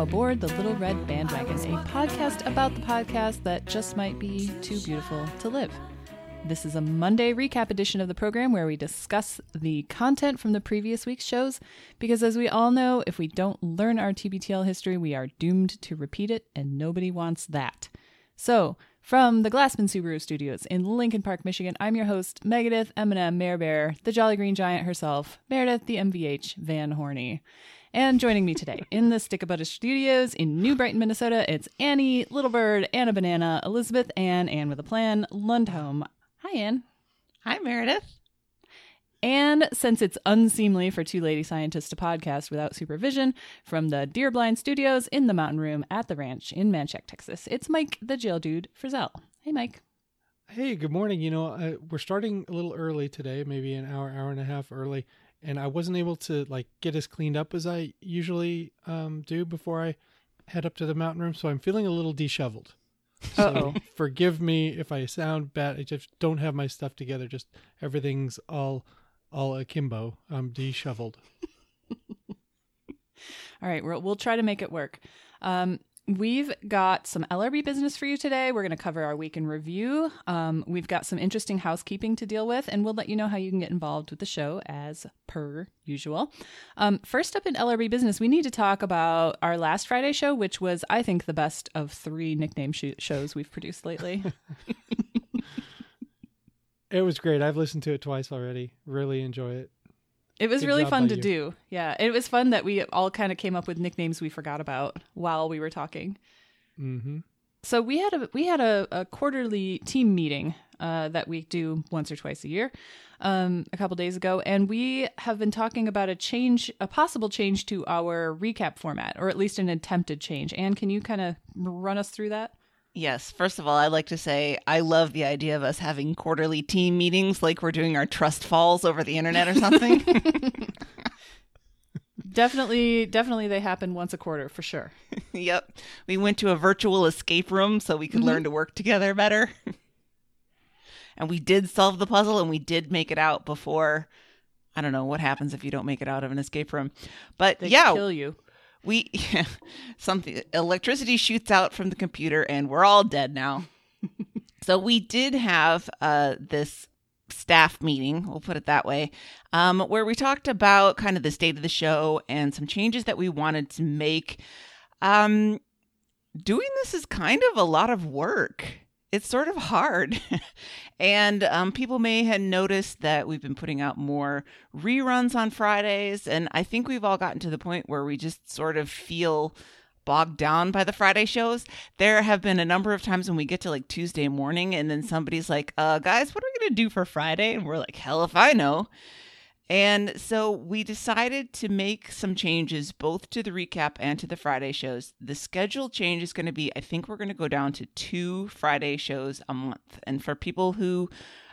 Aboard the Little Red Bandwagon, a podcast about the podcast that just might be too beautiful to live. This is a Monday recap edition of the program where we discuss the content from the previous week's shows because, as we all know, if we don't learn our TBTL history, we are doomed to repeat it, and nobody wants that. So, from the Glassman Subaru Studios in Lincoln Park, Michigan, I'm your host, Megadeth Eminem Mayor Bear, the Jolly Green Giant herself, Meredith the MVH Van Horny. And joining me today in the Stick Butter Studios in New Brighton, Minnesota, it's Annie, Little Bird, Anna Banana, Elizabeth, and Anne with a Plan, Lundholm. Hi, Anne. Hi, Meredith. And since it's unseemly for two lady scientists to podcast without supervision, from the Deer Blind Studios in the Mountain Room at the ranch in Manchac, Texas, it's Mike the Jail Dude Frizzell. Hey, Mike. Hey, good morning. You know, uh, we're starting a little early today, maybe an hour, hour and a half early and I wasn't able to like get as cleaned up as I usually um, do before I head up to the mountain room. So I'm feeling a little disheveled. So forgive me if I sound bad. I just don't have my stuff together. Just everything's all all akimbo. I'm disheveled. all right, we'll, we'll try to make it work. Um, We've got some LRB business for you today. We're going to cover our week in review. Um, we've got some interesting housekeeping to deal with, and we'll let you know how you can get involved with the show as per usual. Um, first up in LRB business, we need to talk about our last Friday show, which was, I think, the best of three nickname sh- shows we've produced lately. it was great. I've listened to it twice already. Really enjoy it. It was Good really fun to you. do. Yeah, it was fun that we all kind of came up with nicknames we forgot about while we were talking. Mm-hmm. So we had a we had a, a quarterly team meeting uh, that we do once or twice a year, um, a couple days ago, and we have been talking about a change, a possible change to our recap format, or at least an attempted change. And can you kind of run us through that? Yes. First of all, I'd like to say I love the idea of us having quarterly team meetings like we're doing our trust falls over the internet or something. definitely, definitely they happen once a quarter for sure. yep. We went to a virtual escape room so we could mm-hmm. learn to work together better. and we did solve the puzzle and we did make it out before I don't know what happens if you don't make it out of an escape room. But they yeah, kill you we something electricity shoots out from the computer and we're all dead now. so we did have uh, this staff meeting, we'll put it that way, um, where we talked about kind of the state of the show and some changes that we wanted to make. Um, doing this is kind of a lot of work it's sort of hard. and um, people may have noticed that we've been putting out more reruns on Fridays. And I think we've all gotten to the point where we just sort of feel bogged down by the Friday shows. There have been a number of times when we get to like Tuesday morning and then somebody's like, uh, guys, what are we going to do for Friday? And we're like, hell if I know. And so we decided to make some changes both to the recap and to the Friday shows. The schedule change is going to be, I think we're going to go down to two Friday shows a month. And for people who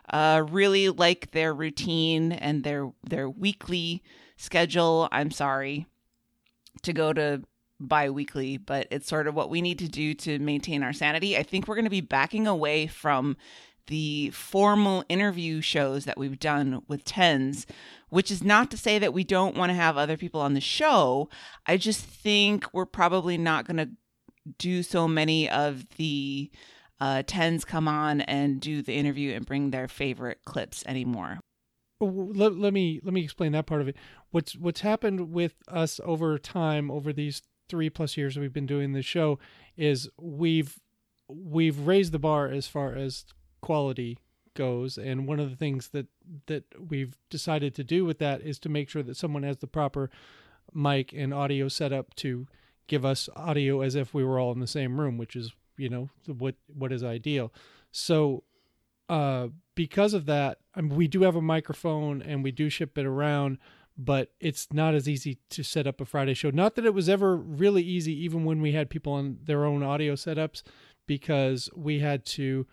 uh, really like their routine and their their weekly schedule, I'm sorry to go to bi-weekly but it's sort of what we need to do to maintain our sanity i think we're going to be backing away from the formal interview shows that we've done with tens which is not to say that we don't want to have other people on the show. I just think we're probably not going to do so many of the uh, tens come on and do the interview and bring their favorite clips anymore. Let, let me let me explain that part of it. What's what's happened with us over time over these three plus years we've been doing this show is we've we've raised the bar as far as quality goes. And one of the things that that we've decided to do with that is to make sure that someone has the proper mic and audio setup to give us audio as if we were all in the same room which is you know what what is ideal. So uh because of that I mean, we do have a microphone and we do ship it around but it's not as easy to set up a friday show. Not that it was ever really easy even when we had people on their own audio setups because we had to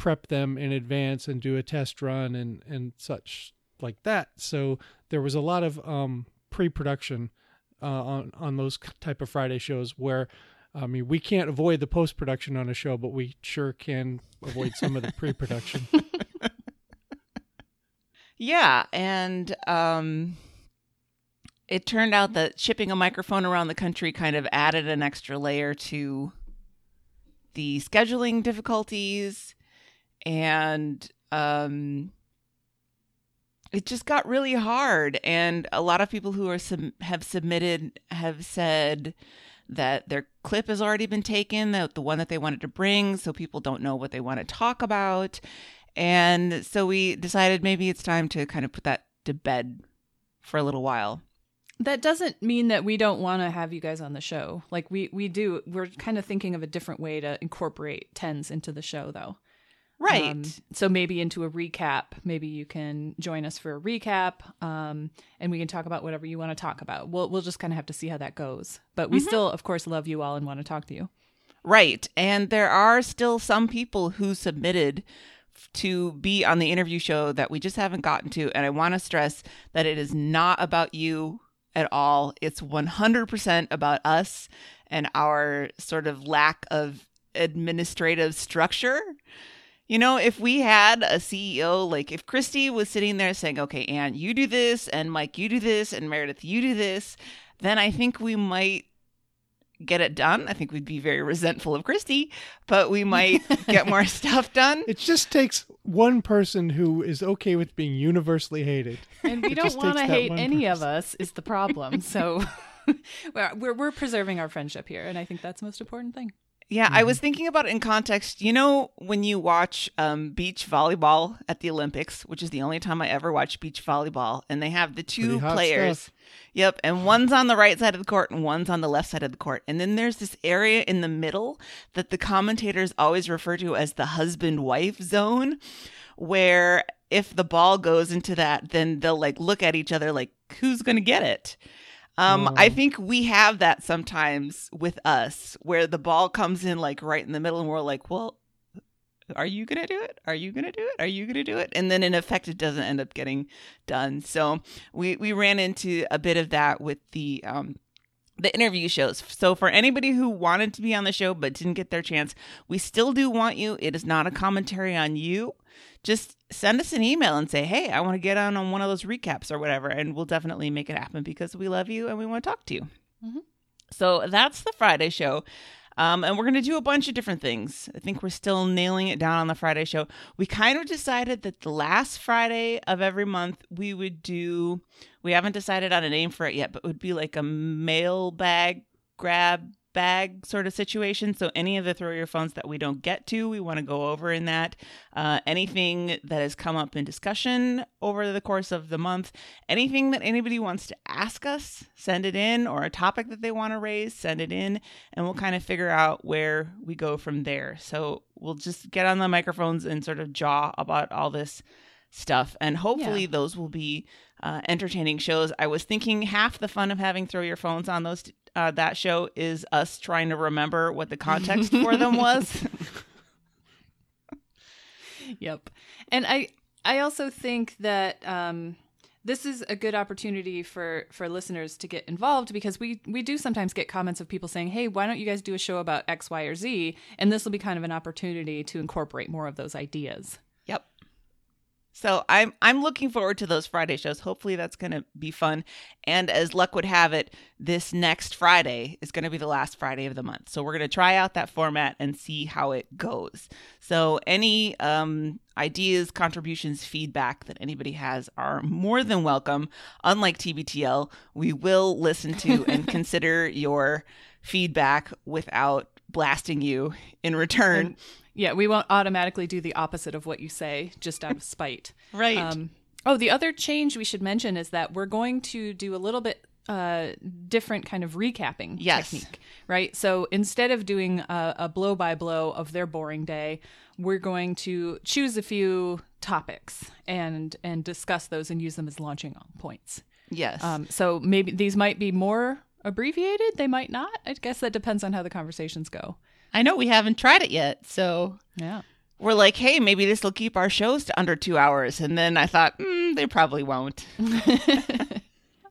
prep them in advance and do a test run and and such like that. So there was a lot of um, pre-production uh, on on those type of Friday shows where I mean we can't avoid the post production on a show, but we sure can avoid some of the pre-production. yeah, and um, it turned out that shipping a microphone around the country kind of added an extra layer to the scheduling difficulties and um it just got really hard and a lot of people who are sub- have submitted have said that their clip has already been taken the, the one that they wanted to bring so people don't know what they want to talk about and so we decided maybe it's time to kind of put that to bed for a little while That doesn't mean that we don't want to have you guys on the show. Like we we do. We're kind of thinking of a different way to incorporate tens into the show, though. Right Um, so maybe into a recap. Maybe you can join us for a recap, um, and we can talk about whatever you want to talk about. We'll we'll just kind of have to see how that goes. But we still, of course, love you all and want to talk to you. Right. And there are still some people who submitted to be on the interview show that we just haven't gotten to. And I want to stress that it is not about you at all. It's 100% about us and our sort of lack of administrative structure. You know, if we had a CEO, like if Christy was sitting there saying, okay, Anne, you do this, and Mike, you do this, and Meredith, you do this, then I think we might get it done. I think we'd be very resentful of Christy, but we might get more stuff done. It just takes one person who is okay with being universally hated. And we It don't want to hate one any of us. Is the problem? So. we're, we're we're preserving our friendship here, and I think that's the most important thing. Yeah, I was thinking about it in context. You know, when you watch um, beach volleyball at the Olympics, which is the only time I ever watch beach volleyball, and they have the two players. stuff. Yep, and one's on the right side of the court and one's on the left side of the court. And then there's this area in the middle that the commentators always refer to as the husband wife zone, where if the ball goes into that, then they'll like look at each other like, who's going to get it? Um. I think we have that sometimes with us where the ball comes in like right in the middle and we're like, well, are you going to do it? Are you going to do it? Are you going to do it? And then in effect, it doesn't end up getting done. So we, we ran into a bit of that with the, um, the interview shows. So for anybody who wanted to be on the show but didn't get their chance, we still do want you. It is not a commentary on you. Just send us an email and say, "Hey, I want to get on on one of those recaps or whatever," and we'll definitely make it happen because we love you and we want to talk to you. Mhm. So that's the Friday show. Um, and we're going to do a bunch of different things. I think we're still nailing it down on the Friday show. We kind of decided that the last Friday of every month we would do, we haven't decided on a name for it yet, but it would be like a mailbag grab bag sort of situation. So any of the throw your phones that we don't get to, we want to go over in that. Uh, anything that has come up in discussion over the course of the month, anything that anybody wants to ask us, send it in, or a topic that they want to raise, send it in, and we'll kind of figure out where we go from there. So we'll just get on the microphones and sort of jaw about all this stuff and hopefully Yeah. those will be uh, entertaining shows i was thinking half the fun of having throw your phones on those uh, that show is us trying to remember what the context for them was Yep. And I I also think that um this is a good opportunity for for listeners to get involved because we we do sometimes get comments of people saying, "Hey, why don't you guys do a show about X, Y, or Z?" And this will be kind of an opportunity to incorporate more of those ideas. So I'm I'm looking forward to those Friday shows. Hopefully that's going to be fun. And as luck would have it, this next Friday is going to be the last Friday of the month. So we're going to try out that format and see how it goes. So any um, ideas, contributions, feedback that anybody has are more than welcome. Unlike TBTL, we will listen to and consider your feedback without blasting you in return. Yeah, we won't automatically do the opposite of what you say just out of spite. right. Um, oh, the other change we should mention is that we're going to do a little bit uh, different kind of recapping Yes. technique, right? So instead of doing a, a blow by blow of their boring day, we're going to choose a few topics and and discuss those and use them as launching points. yes. Um, so maybe these might be more abbreviated, they might not. I guess that depends on how the conversations go. I know we haven't tried it yet, so Yeah. we're like, hey, maybe this will keep our shows to under two hours. And then I thought, mm, they probably won't.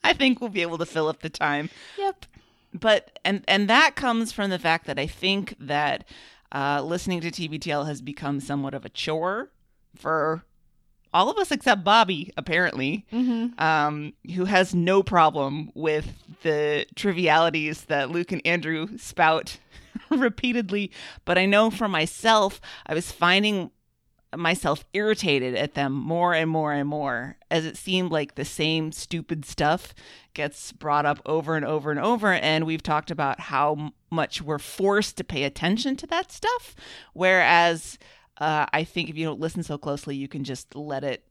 I think we'll be able to fill up the time. Yep. But and and that comes from the fact that I think that uh, listening to TBTL has become somewhat of a chore for all of us except Bobby, apparently, Mm-hmm. um, who has no problem with the trivialities that Luke and Andrew spout repeatedly. But I know for myself, I was finding myself irritated at them more and more and more as it seemed like the same stupid stuff gets brought up over and over and over and we've talked about how much we're forced to pay attention to that stuff whereas uh, i think if you don't listen so closely you can just let it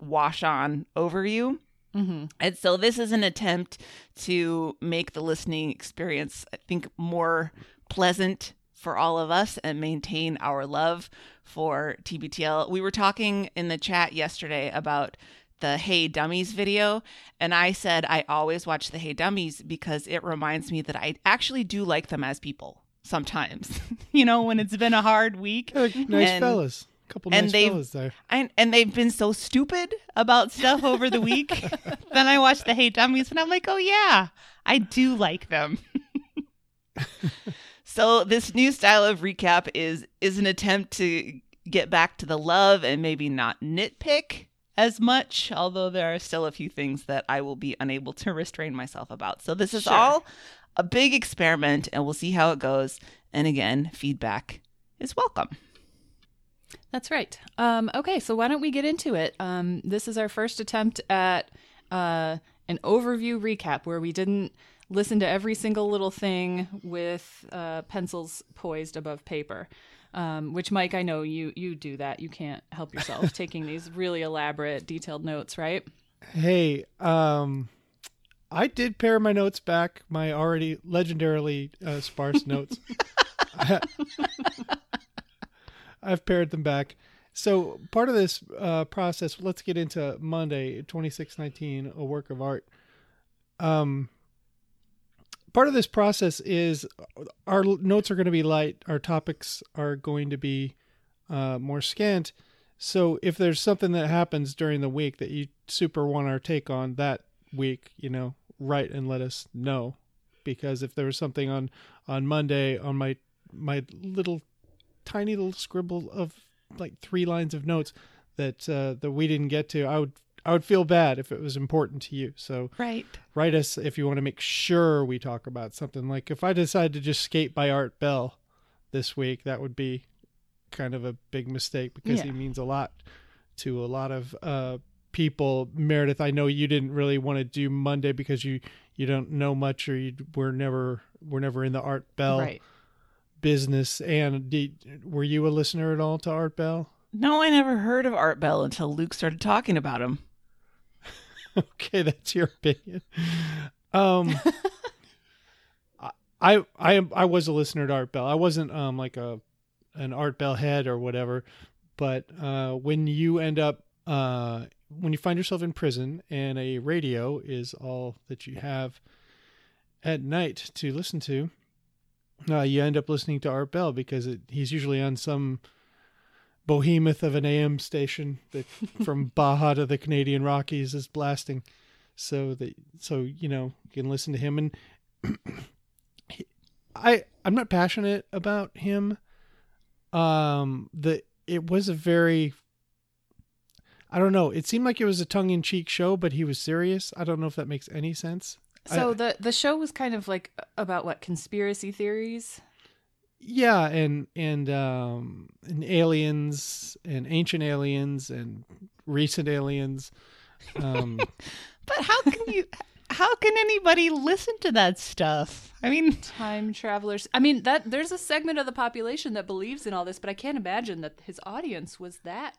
wash on over you Mm-hmm. and so this is an attempt to make the listening experience, I think, more pleasant for all of us and maintain our love for TBTL. We were talking in the chat yesterday about the Hey Dummies video, and I said I always watch the Hey Dummies because it reminds me that I actually do like them as people sometimes. you know, when it's been a hard week. Nice And- fellas. couple and nice fellas there. And, and they've been so stupid about stuff over the week. then I watch the Hey Dummies and I'm like, oh yeah, I do like them. so this new style of recap is is an attempt to get back to the love and maybe not nitpick as much, although there are still a few things that I will be unable to restrain myself about. So this is Sure. all a big experiment and we'll see how it goes. And again, feedback is welcome. That's right. Um, okay, so why don't we get into it? Um, this is our first attempt at uh, an overview recap where we didn't listen to every single little thing with uh, pencils poised above paper. Um, which Mike, I know you you do that. You can't help yourself taking these really elaborate, detailed notes, right? Hey, um, I did pare my notes back, my already legendarily uh, sparse notes. I've pared them back. So part of this uh, process, let's get into Monday, twenty six nineteen, a work of art. Um, part of this process is our notes are going to be light, our topics are going to be uh, more scant. So if there's something that happens during the week that you super want our take on that week, you know, write and let us know. Because if there was something on on Monday on my my little tiny little scribble of like three lines of notes that uh, that we didn't get to, I would I would feel bad if it was important to you. So Right. write us if you want to make sure we talk about something. Like if I decide to just skate by Art Bell this week, that would be kind of a big mistake because he means a lot to a lot of uh, people. Meredith, I know you didn't really want to do Monday because you you don't know much or you were never were never in the Art Bell Right. business. And did, were you a listener at all to Art Bell? No, I never heard of Art Bell until Luke started talking about him. okay, that's your opinion. Um, I I am I was a listener to Art Bell. I wasn't um like a an Art Bell head or whatever, but uh, when you end up uh when you find yourself in prison and a radio is all that you have at night to listen to, uh, you end up listening to Art Bell because it, he's usually on some behemoth of an AM station that from Baja to the Canadian Rockies is blasting. So that so you know you can listen to him and he- I I'm not passionate about him. Um, the it was a very I don't know. It seemed like it was a tongue in cheek show, but he was serious. I don't know if that makes any sense. So I- the the show was kind of like about what conspiracy theories. Yeah, and and um and aliens and ancient aliens and recent aliens. Um But how can you? how can anybody listen to that stuff? I mean, time travelers. I mean that there's a segment of the population that believes in all this, but I can't imagine that his audience was that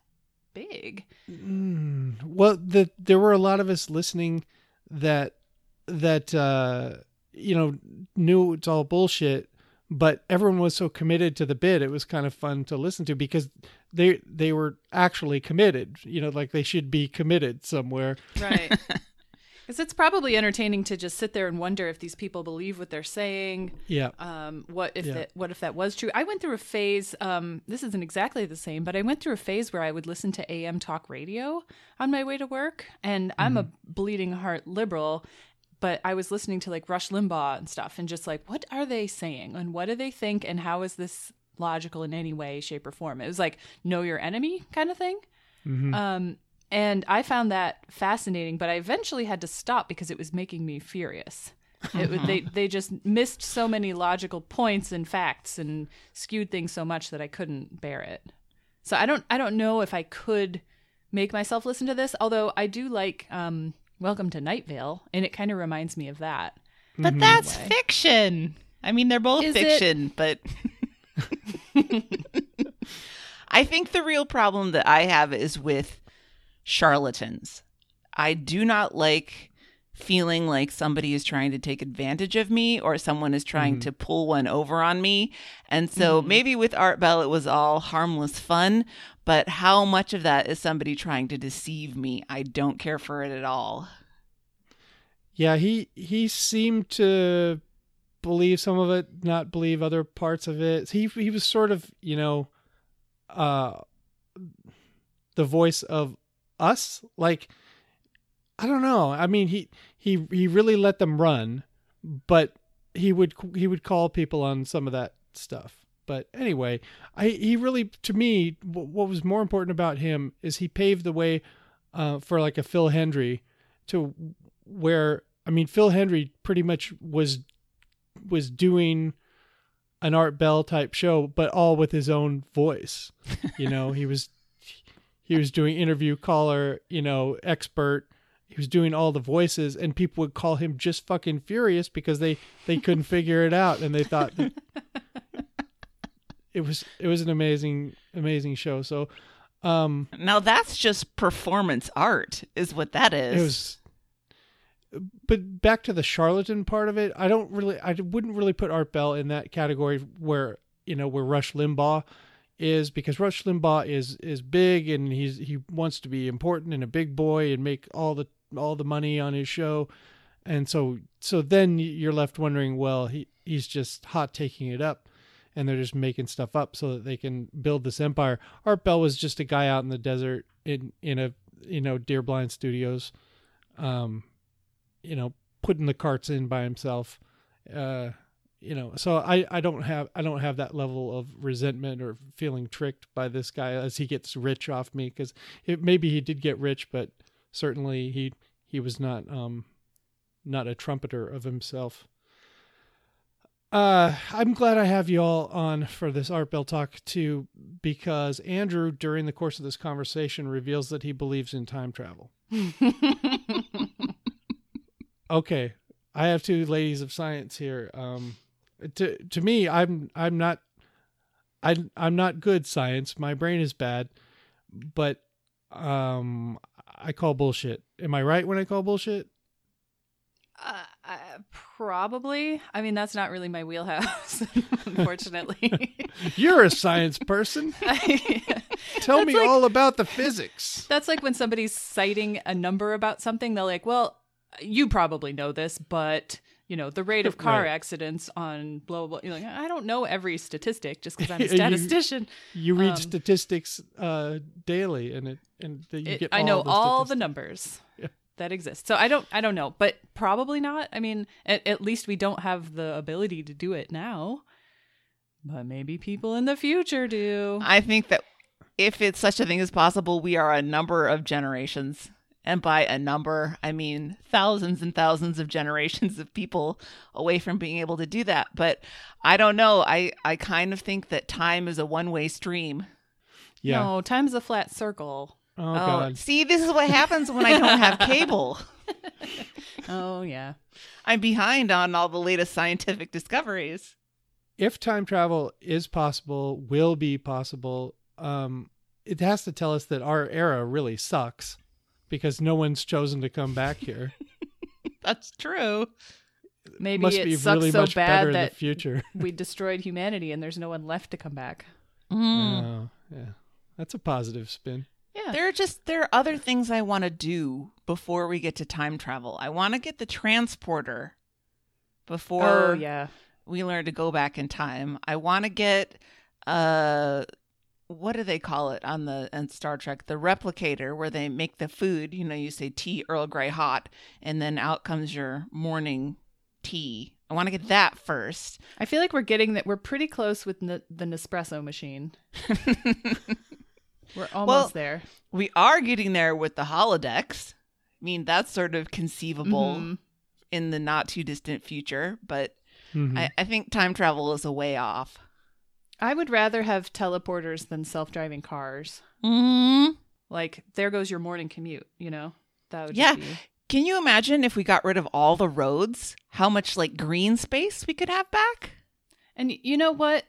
big. Mm, well, the there were a lot of us listening that that uh, you know knew it's all bullshit, but everyone was so committed to the bid. It was kind of fun to listen to because they they were actually committed. You know, like they should be committed somewhere. Right. Because it's probably entertaining to just sit there and wonder if these people believe what they're saying. Yeah. Um, what if Yeah. that? What if that was true? I went through a phase. Um, this isn't exactly the same, but I went through a phase where I would listen to AM talk radio on my way to work, and I'm a bleeding heart liberal. But I was listening to like Rush Limbaugh and stuff, and just like, what are they saying, and what do they think, and how is this logical in any way, shape, or form? It was like know your enemy kind of thing. Mhm. Um, And I found that fascinating, but I eventually had to stop because it was making me furious. It, they they just missed so many logical points and facts and skewed things so much that I couldn't bear it. So I don't I don't know if I could make myself listen to this. Although I do like um, Welcome to Night Vale, and it kind of reminds me of that. But that's Way. fiction. I mean, they're both Is it? fiction, but I think the real problem that I have is with charlatans. I do not like feeling like somebody is trying to take advantage of me or someone is trying to pull one over on me. And so maybe with Art Bell it was all harmless fun, but how much of that is somebody trying to deceive me? I don't care for it at all. Yeah, he he seemed to believe some of it, not believe other parts of it. He he was sort of, you know, uh the voice of us. Like I don't know. I mean, he he he really let them run, but he would he would call people on some of that stuff. But anyway, I he really to me wh- what was more important about him is he paved the way uh, for like a Phil Hendrie to where I mean Phil Hendrie pretty much was was doing an Art Bell type show, but all with his own voice. You know, he was he was doing interview caller, you know, expert. He was doing all the voices, and people would call him just fucking furious because they they couldn't figure it out, and they thought that it was it was an amazing amazing show. So, um, Now that's just performance art is what that is. it was but back to the charlatan part of it i don't really i wouldn't really put art bell in that category where you know where rush limbaugh is because rush limbaugh is is big and he's he wants to be important and a big boy and make all the all the money on his show. And so so then you're left wondering well he he's just hot taking it up and they're just making stuff up so that they can build this empire. Art bell was just a guy out in the desert in in a you know deer blind studios um you know putting the carts in by himself uh you know so i i don't have i don't have that level of resentment or feeling tricked by this guy as he gets rich off me because maybe he did get rich but certainly he he was not um not a trumpeter of himself. Uh i'm glad i have you all on for this art bell talk too because andrew during the course of this conversation reveals that he believes in time travel. Okay i have two ladies of science here um to to me i'm i'm not i i'm not good science my brain is bad but um i call bullshit am i right when i call bullshit Uh, uh, probably. I mean, that's not really my wheelhouse, unfortunately. you're a science person tell That's me like- all about the physics That's like when somebody's citing a number about something, they're like, well, you probably know this, but. You know, the rate of car Right. accidents on blah, blah, blah. You're like, I don't know every statistic just because I'm a statistician. you read Um, statistics uh daily and it and that you It- get I all know the all the numbers Yeah. that exist. So I don't I don't know, but probably not. I mean, at, at least we don't have the ability to do it now. But maybe people in the future do. I think that if it's such a thing as possible, we are a number of generations. And by a number, I mean thousands and thousands of generations of people away from being able to do that. But I don't know. I, I kind of think that time is a one way stream. yeah No, time's a flat circle. oh, god see, this is what happens when I don't have cable. Oh yeah. I'm behind on all the latest scientific discoveries. if time travel is possible, will be possible, um, it has to tell us that our era really sucks because no one's chosen to come back here. That's true. Maybe Must it sucks really so much better bad in the that future. we destroyed humanity and there's no one left to come back. Mm. Oh, yeah, that's a positive spin. Yeah. There are just there are other things I want to do before we get to time travel. I want to get the transporter before oh yeah. we learn to go back in time. I want to get uh what do they call it on the on Star Trek? The replicator where they make the food, you know, you say tea Earl Grey hot and then out comes your morning tea. I want to get that first. I feel like we're getting that we're pretty close with n- the Nespresso machine. We're almost Well, there. We are getting there with the holodecks. I mean, that's sort of conceivable Mhm. in the not too distant future, but Mhm. I, I think time travel is a way off. I would rather have teleporters than self-driving cars. Mm. Like there goes your morning commute, you know? That would Yeah. be Can you imagine if we got rid of all the roads, how much like green space we could have back? And you know what?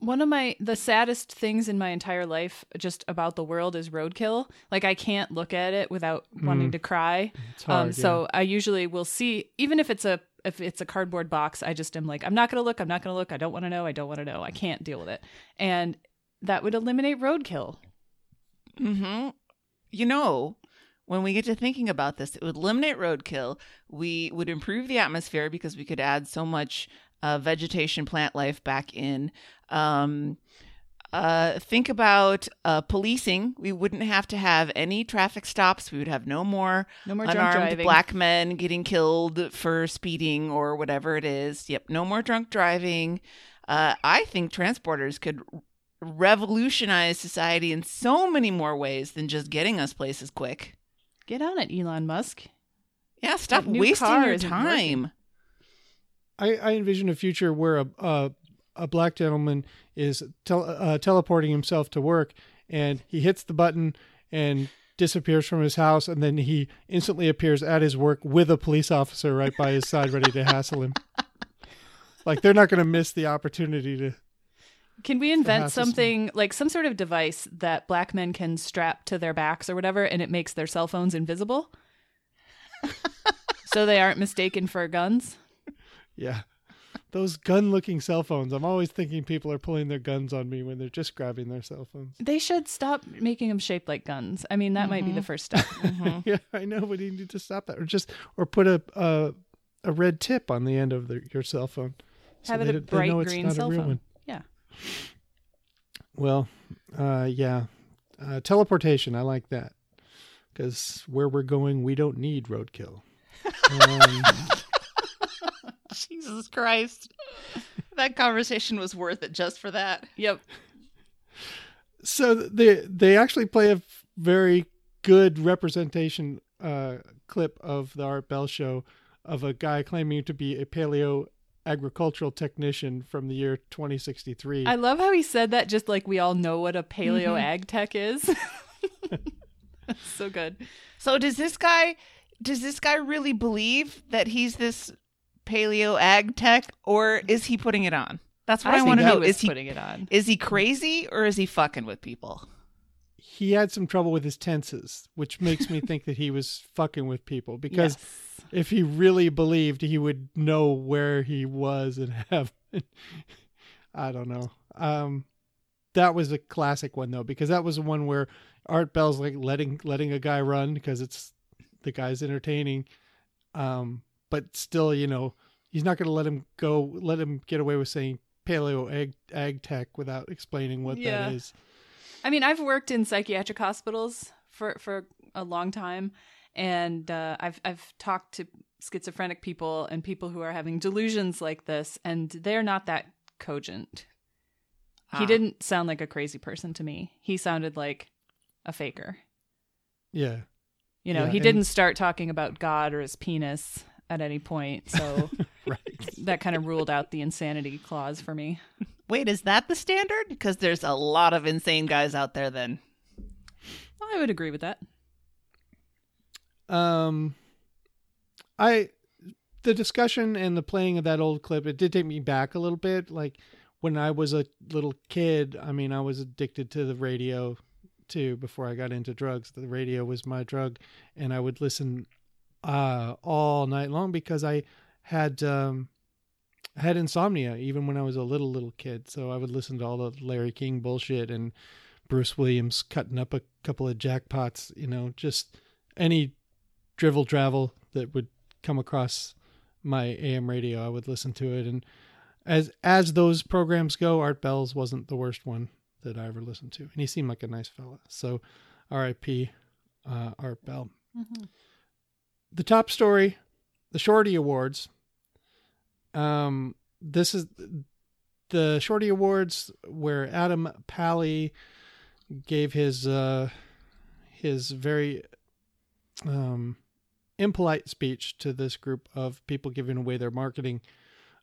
One of my the saddest things in my entire life just about the world is roadkill. Like I can't look at it without wanting Mm. to cry. It's hard, um so I usually will see even if it's a if it's a cardboard box, I just am like I'm not going to look, I'm not going to look. I don't want to know, I don't want to know. I can't deal with it. And that would eliminate roadkill. Mm-hmm. You know, when we get to thinking about this, it would eliminate roadkill. We would improve the atmosphere because we could add so much uh, vegetation, plant life back in. Um, uh, think about uh, policing. We wouldn't have to have any traffic stops. We would have no more No more unarmed black men getting killed for speeding or whatever it is. Yep, no more drunk driving. Uh, I think transporters could revolutionize society in so many more ways than just getting us places quick. Get on it, Elon Musk. Yeah, stop wasting your time. I, I envision a future where a a, a black gentleman is tel- uh, teleporting himself to work, and he hits the button and disappears from his house, and then he instantly appears at his work with a police officer right by his side, ready to hassle him. Like they're not going to miss the opportunity to. Can we invent something like some sort of device that black men can strap to their backs or whatever and it makes their cell phones invisible? so they aren't mistaken for guns? Yeah, those gun-looking cell phones. I'm always thinking people are pulling their guns on me when they're just grabbing their cell phones. They should stop making them shaped like guns. I mean, that might be the first step. Mhm. yeah, I know, but you need to stop that, or just or put a a, a red tip on the end of the, your cell phone. Have it a bright know it's green not a cell real phone. one. Yeah. Well, uh, yeah, uh, teleportation. I like that because where we're going, we don't need roadkill. Um, Jesus Christ. That conversation was worth it just for that. Yep. so they they actually play a very good representation uh, clip of the Art Bell show of a guy claiming to be a paleo agricultural technician from the year 2063. I love how he said that just like we all know what a paleo ag tech is. so good. So does this guy does this guy really believe that he's this paleo ag tech or is he putting it on? That's what I, think want to know. Is he putting it on? is he crazy or is he fucking with people? he had some trouble with his tenses, which makes me think that he was fucking with people because Yes. if he really believed, he would know where he was and have. I don't know. Um, that was a classic one though, because that was the one where Art Bell's like letting letting a guy run because it's the guy's entertaining, um, but still, you know, he's not going to let him go, let him get away with saying paleo ag ag tech without explaining what Yeah. that is. I mean, I've worked in psychiatric hospitals for for a long time, and uh, I've I've talked to schizophrenic people and people who are having delusions like this, and they're not that cogent. He Ah. didn't sound like a crazy person to me. He sounded like a faker. Yeah. You know, Yeah, he didn't start talking about God or his penis at any point, so Right. that kind of ruled out the insanity clause for me. Wait, is that the standard? Because there's a lot of insane guys out there then. I would agree with that. Um, I the discussion and the playing of that old clip it did take me back a little bit. Like when I was a little kid, I mean, I was addicted to the radio too. Before I got into drugs, the radio was my drug, and I would listen uh all night long because I had um had insomnia even when I was a little little kid. So I would listen to all the Larry King bullshit and Bruce Williams cutting up a couple of jackpots. You know, just any drivel travel that would come across my AM radio, I would listen to it. And as as those programs go, Art Bell's wasn't the worst one that I ever listened to, and he seemed like a nice fella. So, R.I.P. Uh, Art Bell. The top story, the Shorty Awards. Um, this is the Shorty Awards where Adam Pally gave his uh, his very um, impolite speech to this group of people giving away their marketing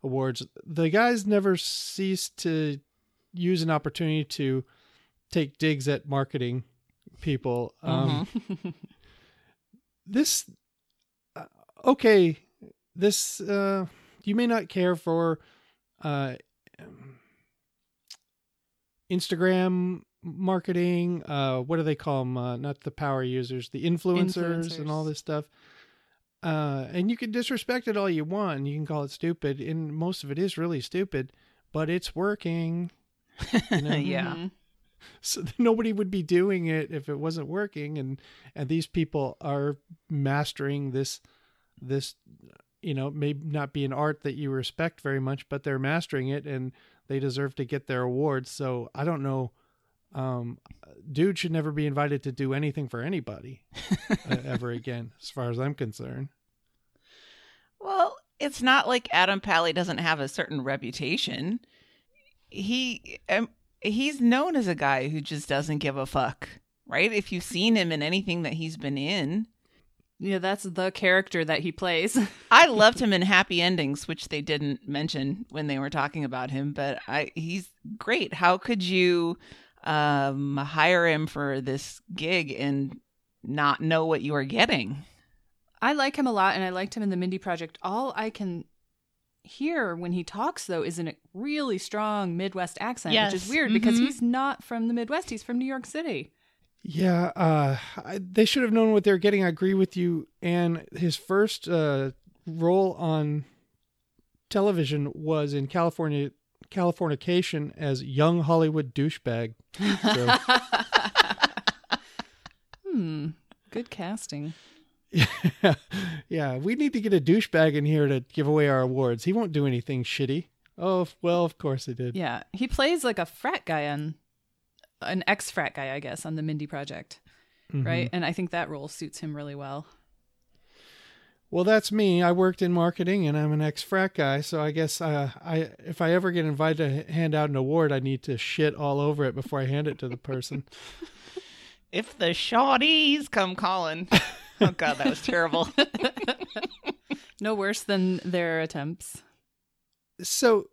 awards. The guys never cease to use an opportunity to take digs at marketing people. Um, This, uh, okay, this uh, you may not care for uh, Instagram marketing. Uh, what do they call them? Uh, not the power users, the influencers, and all this stuff. Uh, and you can disrespect it all you want. and You can call it stupid, and most of it is really stupid, but it's working. You know? yeah. Mhm. so nobody would be doing it if it wasn't working and and these people are mastering this this you know may not be an art that you respect very much but they're mastering it and they deserve to get their awards so i don't know um dude should never be invited to do anything for anybody uh, ever again as far as i'm concerned Well, it's not like Adam Pally doesn't have a certain reputation. He um, he's known as a guy who just doesn't give a fuck, right? If you've seen him in anything that he's been in, Yeah, that's the character that he plays. I loved him in Happy Endings, which they didn't mention when they were talking about him, but I he's great. How could you um hire him for this gig and not know what you are getting? I like him a lot, and I liked him in the Mindy Project. All I can hear when he talks, though, is in a really strong Midwest accent, which is weird because Mhm. he's not from the Midwest. He's from New York City. Yeah, uh, I, they should have known what they're getting. I agree with you. And his first uh, role on television was in California, Californication as young Hollywood douchebag. So, Hmm. Good casting. yeah, yeah, we need to get a douchebag in here to give away our awards. He won't do anything shitty. Oh well, of course he did. Yeah, he plays like a frat guy on an ex frat guy, I guess, on the Mindy Project, Mhm. right? And I think that role suits him really well. Well, that's me. I worked in marketing, and I'm an ex frat guy. So I guess uh, I, if I ever get invited to hand out an award, I need to shit all over it before I hand it to the person. If the shawties come calling. Oh god, that was terrible. No worse than their attempts. so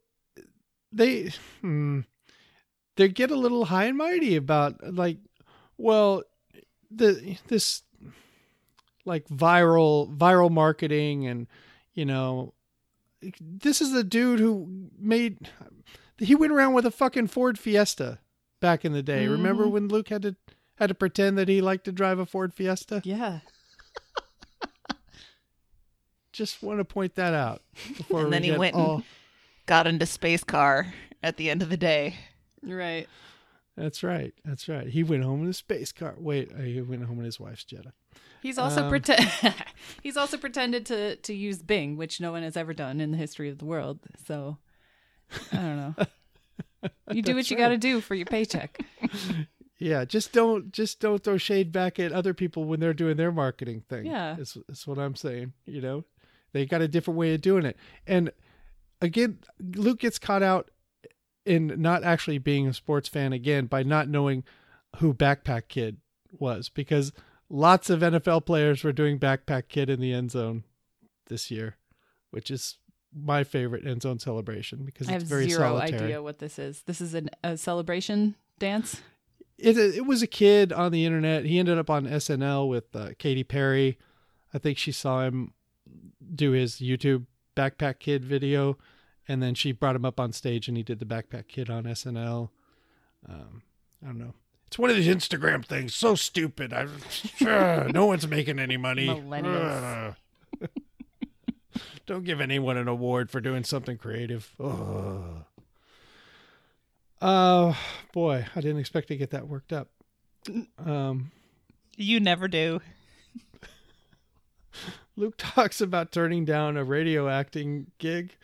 they hmm, they get a little high and mighty about like well the this like viral viral marketing and you know this is the dude who made he went around with a fucking Ford Fiesta back in the day. Remember Mhm. when Luke had to had to pretend that he liked to drive a Ford Fiesta? Yeah. Just want to point that out before And then he went and- Got into space car at the end of the day. Right. That's right. That's right. He went home in a space car. Wait, uh, he went home in his wife's Jetta. He's also Um, pretend he's also pretended to to use Bing, which no one has ever done in the history of the world. So I don't know. You do what you right. got to do for your paycheck. Yeah, just don't just don't throw shade back at other people when they're doing their marketing thing. Yeah. is is what I'm saying. You know, they got a different way of doing it. And again, Luke gets caught out in not actually being a sports fan again by not knowing who Backpack Kid was because lots of NFL players were doing Backpack Kid in the end zone this year, which is my favorite end zone celebration because I it's have very zero solitary. idea what this is. This is an, a celebration dance. it it was a kid on the internet. He ended up on SNL with uh, Katy Perry. I think she saw him do his YouTube Backpack Kid video, and then she brought him up on stage, and he did the Backpack Kid on SNL. Um, I don't know. It's one of these Instagram things. So stupid. I, Ugh, no one's making any money. Millennials. Ugh. don't give anyone an award for doing something creative. Oh boy, I didn't expect to get that worked up. Um, You never do. Luke talks about turning down a radio acting gig,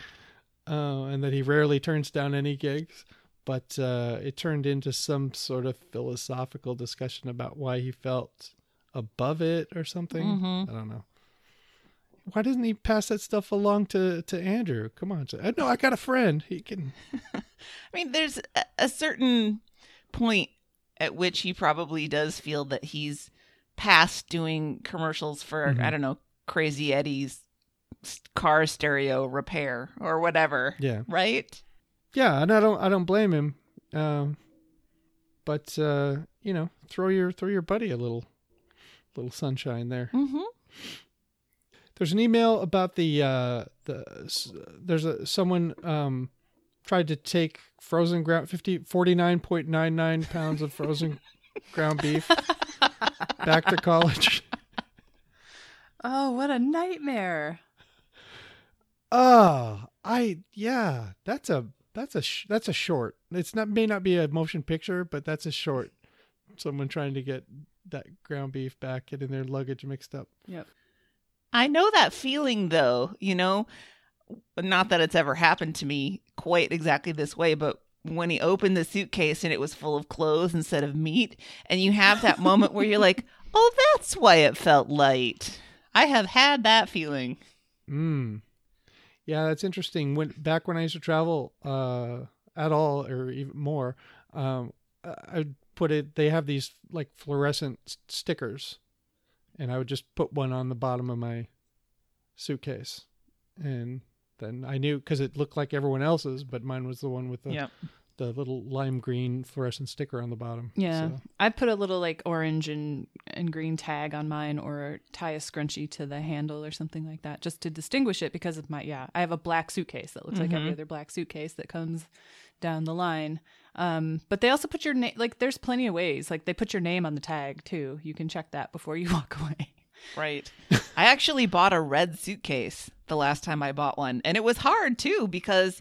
uh, and that he rarely turns down any gigs. But uh, it turned into some sort of philosophical discussion about why he felt above it or something. Mhm. I don't know. Why doesn't he pass that stuff along to, to Andrew? Come on, I know I got a friend. He can. I mean, there's a, a certain point at which he probably does feel that he's past doing commercials for Mhm. I don't know Crazy Eddie's car stereo repair or whatever, Yeah. right? Yeah, and I don't I don't blame him. Um, but uh, you know, throw your throw your buddy a little little sunshine there. Mm-hmm. There's an email about the uh, the there's a someone um, tried to take frozen ground 50 49.99 pounds of frozen ground beef back to college. Oh, what a nightmare. Oh, I yeah, that's a that's a sh- that's a short. It's not may not be a motion picture, but that's a short. Someone trying to get that ground beef back, getting their luggage mixed up. Yep. I know that feeling though, you know, not that it's ever happened to me quite exactly this way, but when he opened the suitcase and it was full of clothes instead of meat, and you have that moment where you're like, oh, that's why it felt light. I have had that feeling. Mm. Yeah, that's interesting. When back when I used to travel uh, at all or even more, um, I put it. They have these like fluorescent stickers, and I would just put one on the bottom of my suitcase, and then I knew because it looked like everyone else's, but mine was the one with the. The little lime green fluorescent sticker on the bottom. Yeah. So, I put a little like orange and, and green tag on mine or tie a scrunchie to the handle or something like that just to distinguish it because of my, yeah, I have a black suitcase that looks like every Mhm. other black suitcase that comes down the line. Um, but they also put your name, like, there's plenty of ways. Like, they put your name on the tag too. You can check that before you walk away. Right. I actually bought a red suitcase the last time I bought one. And it was hard too because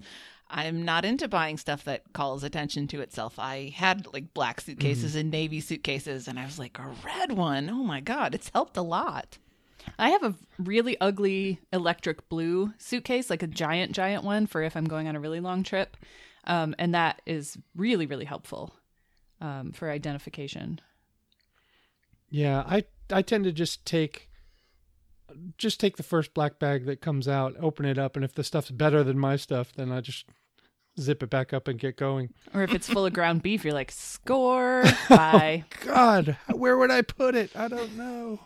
I'm not into buying stuff that calls attention to itself. I had like black suitcases and navy suitcases, and I was like, a red one? Oh my God, it's helped a lot. I have a really ugly electric blue suitcase, like a giant, giant one for if I'm going on a really long trip. Um, and that is really, really helpful um, for identification. yeah, I I tend to just take just take the first black bag that comes out, open it up, and if the stuff's better than my stuff, then I just zip it back up and get going. Or if it's full of ground beef, you're like, score, bye. God, where would I put it? I don't know.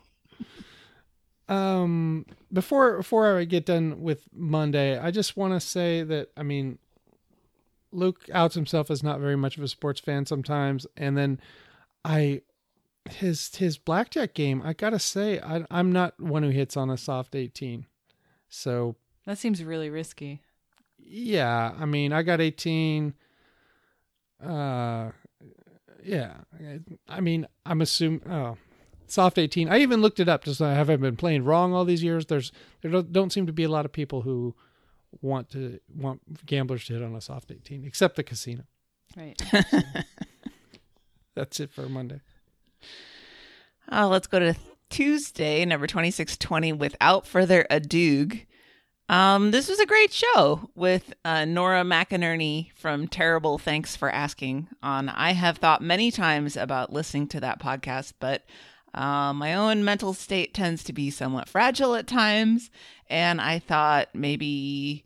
Um, before before I get done with Monday, I just want to say that I mean, Luke outs himself as not very much of a sports fan sometimes, and then I his his blackjack game. I gotta say, I, I'm not one who hits on a soft eighteen, so That seems really risky. Yeah, I mean, I got 18. Uh, yeah. I mean, I'm assuming. Oh, soft 18. I even looked it up. Just I haven't been playing wrong all these years. There's there don't, don't seem to be a lot of people who want to want gamblers to hit on a soft 18, except the casino. Right. That's it for Monday. Oh, let's go to Tuesday, number 2620, without further ado. Um, this was a great show with uh, Nora McInerney from Terrible Thanks for Asking on. I have thought many times about listening to that podcast, but uh, my own mental state tends to be somewhat fragile at times, and I thought maybe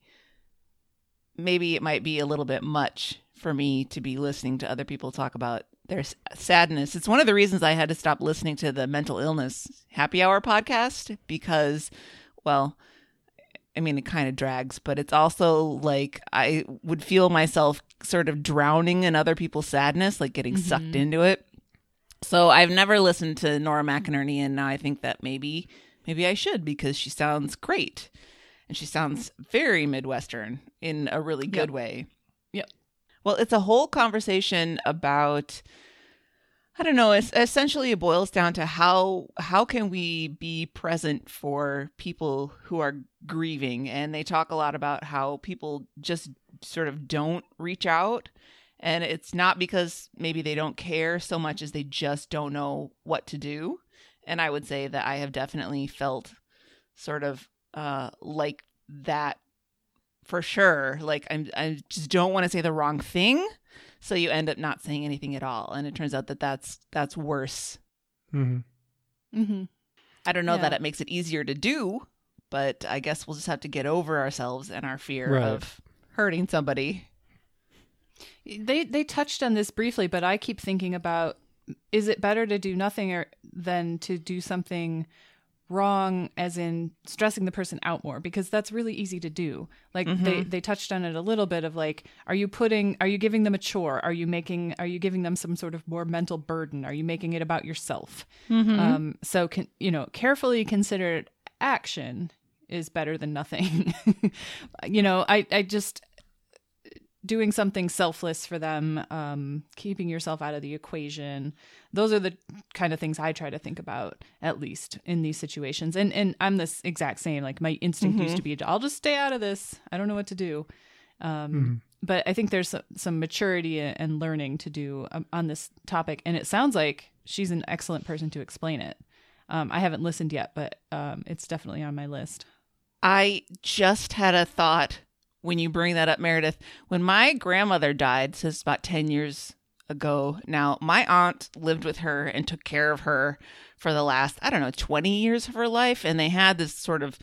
maybe it might be a little bit much for me to be listening to other people talk about their sadness. It's one of the reasons I had to stop listening to the mental illness happy hour podcast because, well, I mean, it kind of drags, but it's also like I would feel myself sort of drowning in other people's sadness, like getting sucked mm-hmm. into it. So I've never listened to Nora McInerney, and now I think that maybe maybe I should because she sounds great, and she sounds very Midwestern in a really good Yep. way. Yep. Well, it's a whole conversation about I don't know, it's essentially it boils down to how how can we be present for people who are grieving and they talk a lot about how people just sort of don't reach out and it's not because maybe they don't care so much as they just don't know what to do. And I would say that I have definitely felt sort of uh like that for sure. Like I'm I just don't want to say the wrong thing, so you end up not saying anything at all, and it turns out that that's that's worse. hmm Mm-hmm. I don't know Yeah. that it makes it easier to do, but I guess we'll just have to get over ourselves and our fear Right. of hurting somebody. They they touched on this briefly, but I keep thinking about is it better to do nothing or than to do something wrong as in stressing the person out more because that's really easy to do. Like Mm-hmm. they they touched on it a little bit of like are you putting are you giving them a chore? Are you making are you giving them some sort of more mental burden? Are you making it about yourself? Mm-hmm. um so can you know carefully considered action is better than nothing. You know i i just doing something selfless for them um keeping yourself out of the equation. Those are the kind of things i try to think about at least in these situations. And and i'm this exact same like my instinct used to be i'll just stay out of this. I don't know what to do. Um but i think there's some, some maturity and learning to do um, on this topic. And it sounds like she's an excellent person to explain it. Um, i haven't listened yet but um, it's definitely on my list. I just had a thought when you bring that up, Meredith. When my grandmother died, so it's about 10 years ago now, my aunt lived with her and took care of her for the last, I don't know, 20 years of her life. And they had this sort of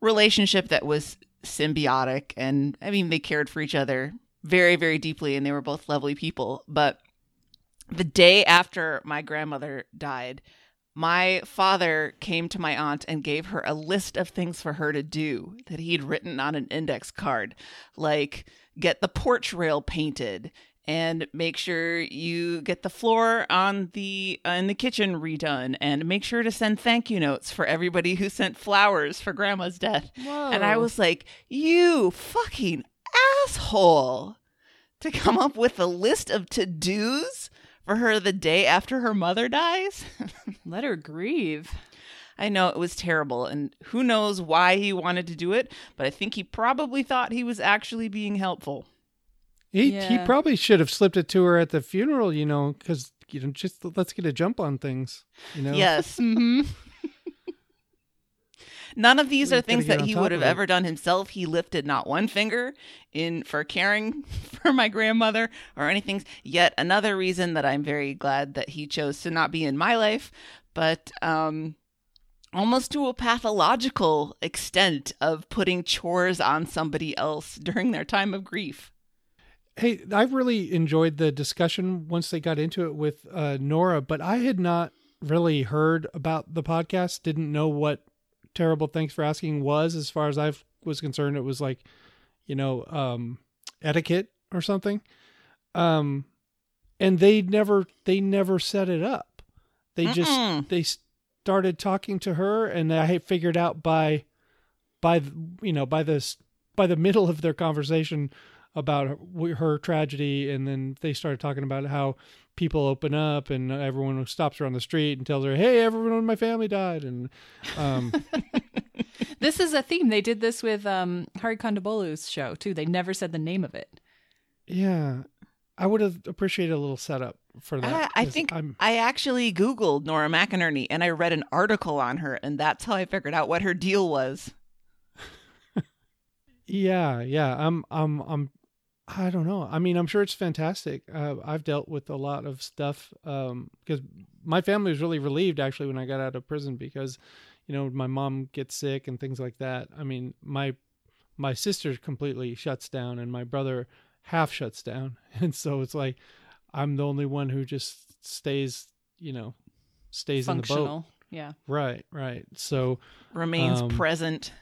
relationship that was symbiotic. And I mean, they cared for each other very, very deeply, and they were both lovely people. But the day after my grandmother died, my father came to my aunt and gave her a list of things for her to do that he'd written on an index card, like get the porch rail painted and make sure you get the floor on the uh, in the kitchen redone and make sure to send thank you notes for everybody who sent flowers for grandma's death. Whoa. And I was like, "You fucking asshole." To come up with a list of to-dos for her the day after her mother dies? let her grieve I know it was terrible, and who knows why he wanted to do it, but I think he probably thought he was actually being helpful. He he probably should have slipped it to her at the funeral, you know, because you know, just let's get a jump on things, you know. Yes. mm-hmm. None of these are things that he would have ever done himself. He lifted not one finger in for caring for my grandmother or anything. Yet another reason that I'm very glad that he chose to not be in my life, but um almost to a pathological extent of putting chores on somebody else during their time of grief. Hey, I really enjoyed the discussion once they got into it with uh, Nora, but I had not really heard about the podcast. Didn't know what terrible thanks for asking was. As far as I was concerned, it was like, you know, um, etiquette or something. Um, and they never they never set it up. They just Mm-mm. they started talking to her, and I figured out by by you know by this by the middle of their conversation about her, her tragedy and then they started talking about how people open up and everyone stops her on the street and tells her hey everyone in my family died and um This is a theme. They did this with um, Hari Kondabolu's show too. They never said the name of it. yeah i would have appreciated a little setup for that I, I 'cause think i'm I actually Googled Nora McInerney and I read an article on her, and that's how I figured out what her deal was. yeah yeah i'm i'm i'm i don't know i mean i'm sure it's fantastic uh, i've dealt with a lot of stuff um because my family was really relieved actually when i got out of prison because you know my mom gets sick and things like that i mean my my sister completely shuts down and my brother half shuts down and so it's like i'm the only one who just stays you know stays in the boat Functional. Yeah. right right so Remains Um, present.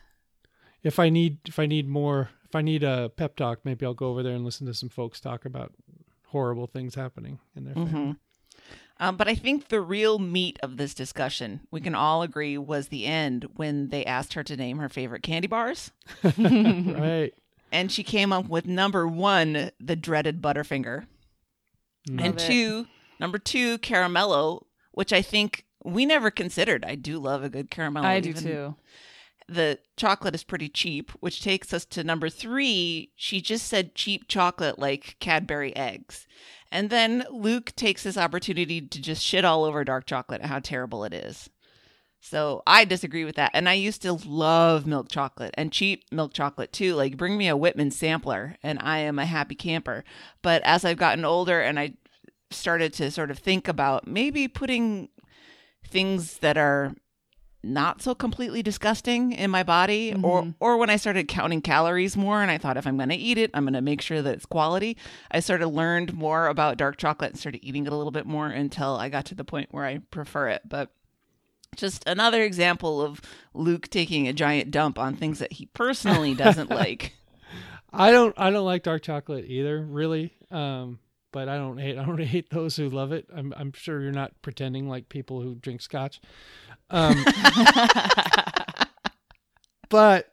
if I need if I need more if I need a pep talk, maybe I'll go over there and listen to some folks talk about horrible things happening in their family. Mhm. Um, but I think the real meat of this discussion, we can all agree, was the end when they asked her to name her favorite candy bars. right. And she came up with number one, the dreaded Butterfinger. Mm. and Love it. two, number two, Caramello, which I think we never considered. I do love a good Caramello. I do too. The chocolate is pretty cheap, which takes us to number three. She just said cheap chocolate like Cadbury eggs. And then Luke takes this opportunity to just shit all over dark chocolate and how terrible it is. So I disagree with that. And I used to love milk chocolate and cheap milk chocolate too. Like bring me a Whitman sampler and I am a happy camper. But as I've gotten older and I started to sort of think about maybe putting things that are not so completely disgusting in my body or or when I started counting calories more and I thought if I'm going to eat it, I'm going to make sure that it's quality. I sort of learned more about dark chocolate and started eating it a little bit more until I got to the point where I prefer it. But just another example of Luke taking a giant dump on things that he personally doesn't like. I don't I don't like dark chocolate either, really. Um, but I don't hate I don't hate those who love it. I'm I'm sure you're not pretending like people who drink scotch. Um, but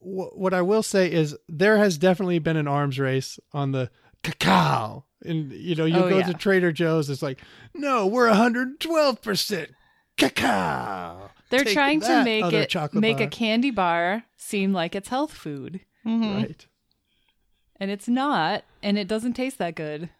wh- what I will say is there has definitely been an arms race on the cacao. And you know, you Oh, go yeah. to Trader Joe's, it's like, no, we're 112% cacao. They're Take trying to make it chocolate make a candy bar seem like it's health food, Mhm. Right. and it's not, and it doesn't taste that good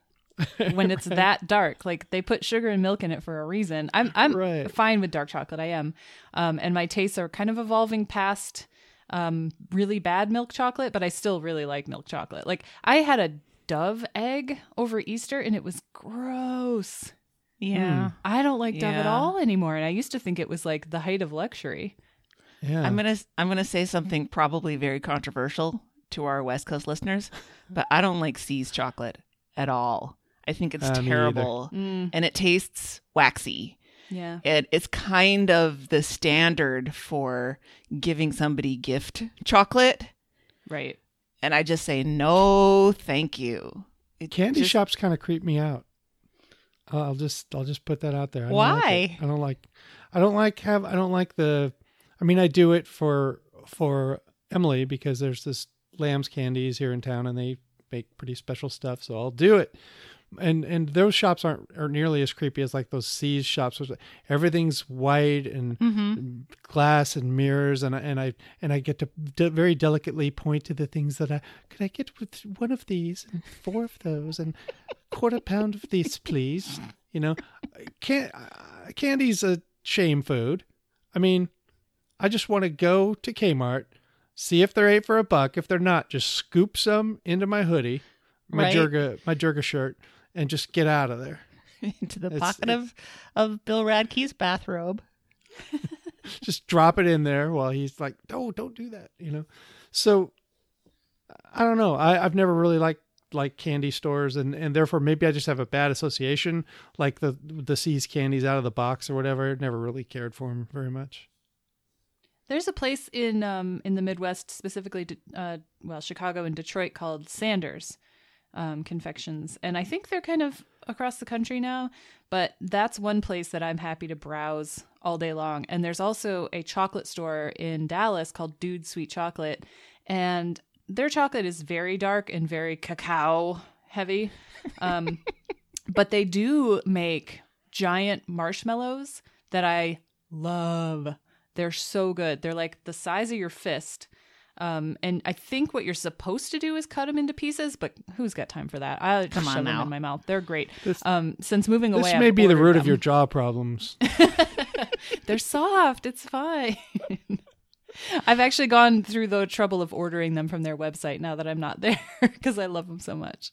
when it's that dark. Like they put sugar and milk in it for a reason. I'm I'm Right. fine with dark chocolate. I am, um, and my tastes are kind of evolving past um, really bad milk chocolate, but I still really like milk chocolate. Like I had a Dove egg over Easter, and it was gross. Yeah. I don't like Dove at all anymore, and I used to think it was like the height of luxury. Yeah. I'm going to I'm going to say something probably very controversial to our West Coast listeners, but I don't like See's chocolate at all. I think it's Uh, terrible Mm, and it tastes waxy. yeah. It, it's kind of the standard for giving somebody gift chocolate. Right. And I just say, no, thank you. It Candy just- shops kind of creep me out. I'll I'll just I'll just put that out there. I don't like Why? I don't like I don't like have I don't like the I mean I do it for for Emily because there's this lamb's candies here in town and they make pretty special stuff so I'll do it. And and those shops aren't are nearly as creepy as like those See's shops. which Everything's white and Mhm. glass and mirrors and I, and I and I get to de- very delicately point to the things that I could I get with one of these and four of those and quarter pound of these please you know can uh, candy's a shame food I mean I just want to go to Kmart see if they're eight for a buck if they're not just scoop some into my hoodie my Right. My Jurga shirt and just get out of there into the It's- pocket of, of Bill Radke's bathrobe. just drop it in there while he's like, "No, don't do that," you know. So I don't know. I, I've never really liked like candy stores, and and therefore maybe I just have a bad association, like the the See's candies out of the box or whatever. Never really cared for them very much. There's a place in um in the Midwest, specifically, uh, well, Chicago and Detroit, called Sanders um, Confections, and I think they're kind of across the country now. But that's one place that I'm happy to browse all day long. And there's also a chocolate store in Dallas called Dude Sweet Chocolate, and their chocolate is very dark and very cacao heavy. Um, but they do make giant marshmallows that I love. They're so good. They're like the size of your fist. Um, and I think what you're supposed to do is cut them into pieces, but who's got time for that? I just Come on shove them in my mouth. They're great. This- um, since moving away, This I've may be the ordered root of your jaw problems. They're soft. It's fine. I've actually gone through the trouble of ordering them from their website now that I'm not there because I love them so much.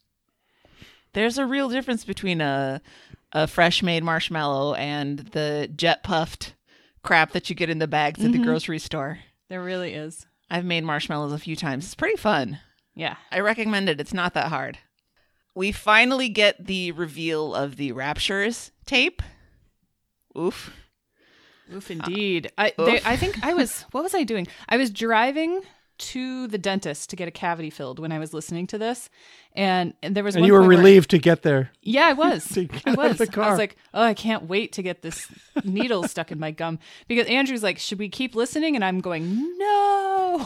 There's a real difference between a a fresh made marshmallow and the jet puffed crap that you get in the bags at the Mhm. grocery store. There really is. I've made marshmallows a few times. It's pretty fun. Yeah. I recommend it. It's not that hard. We finally get the reveal of the Raptures tape. Oof. Oof, indeed. I uh, they. I think I was. What was I doing? I was driving to the dentist to get a cavity filled when I was listening to this, and, and there was and one you were point where- relieved to get there. yeah, I was. To get I out of was. the I was like, oh, I can't wait to get this needle stuck in my gum because Andrew's like, should we keep listening? And I'm going, no,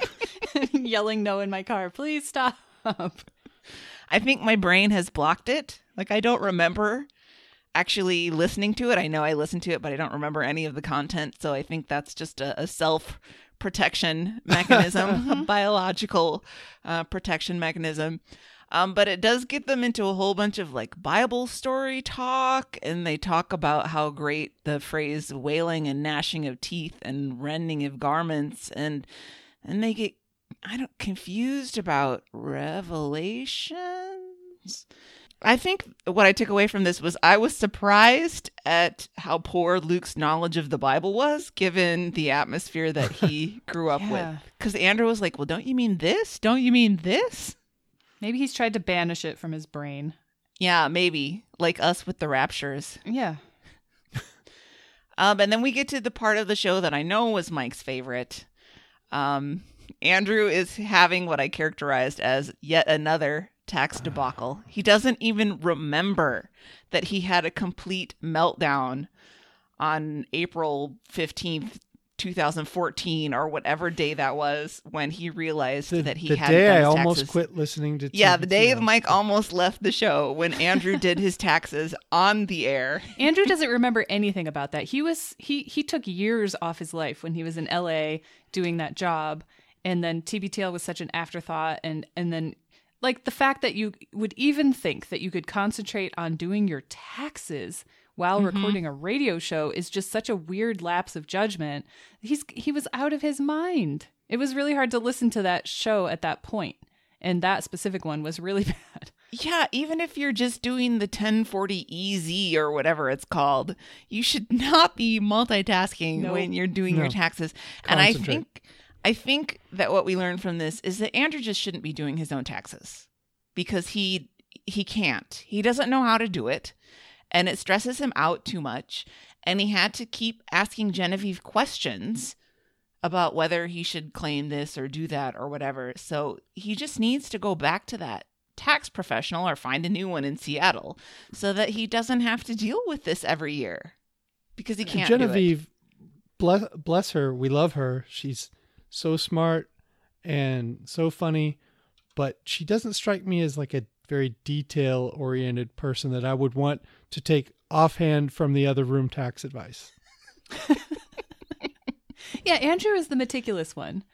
yelling no in my car. Please stop. I think my brain has blocked it. Like I don't remember actually listening to it. I know I listened to it, but I don't remember any of the content. So I think that's just a, a self protection mechanism, a biological uh, protection mechanism. Um, but it does get them into a whole bunch of like Bible story talk, and they talk about how great the phrase wailing and gnashing of teeth and rending of garments, and and they get I don't confused about revelations. I think what I took away from this was I was surprised at how poor Luke's knowledge of the Bible was, given the atmosphere that he grew up Yeah. with. Because Andrew was like, "Well, don't you mean this? Don't you mean this?" Maybe he's tried to banish it from his brain. Yeah, maybe like us with the raptures. Yeah. Um, and then we get to the part of the show that I know was Mike's favorite. Um, Andrew is having what I characterized as yet another tax debacle. He doesn't even remember that he had a complete meltdown on April 15th, 2014, or whatever day that was when he realized The, that he the had day I his almost taxes. quit listening to Yeah, the day TBTL. Mike almost left the show when Andrew did his taxes on the air. Andrew doesn't remember anything about that. He was he he took years off his life when he was in LA doing that job and then TBTL was such an afterthought and and then like the fact that you would even think that you could concentrate on doing your taxes while mm-hmm. recording a radio show is just such a weird lapse of judgment. He's he was out of his mind. It was really hard to listen to that show at that. And that specific one was really bad. Yeah, even if you're just doing the 1040 EZ or whatever it's called, you should not be multitasking Nope. when you're doing your taxes. And I think I think that what we learned from this is that Andrew just shouldn't be doing his own taxes because he he can't. He doesn't know how to do it and it stresses him out too much and he had to keep asking Genevieve questions about whether he should claim this or do that or whatever. So he just needs to go back to that tax professional or find a new one in Seattle so that he doesn't have to deal with this every year because he can't. Genevieve, bless bless her, we love her. She's so smart and so funny, but she doesn't strike me as like a very detail oriented person that I would want to take offhand from the other room tax advice. Yeah, Andrew is the meticulous one.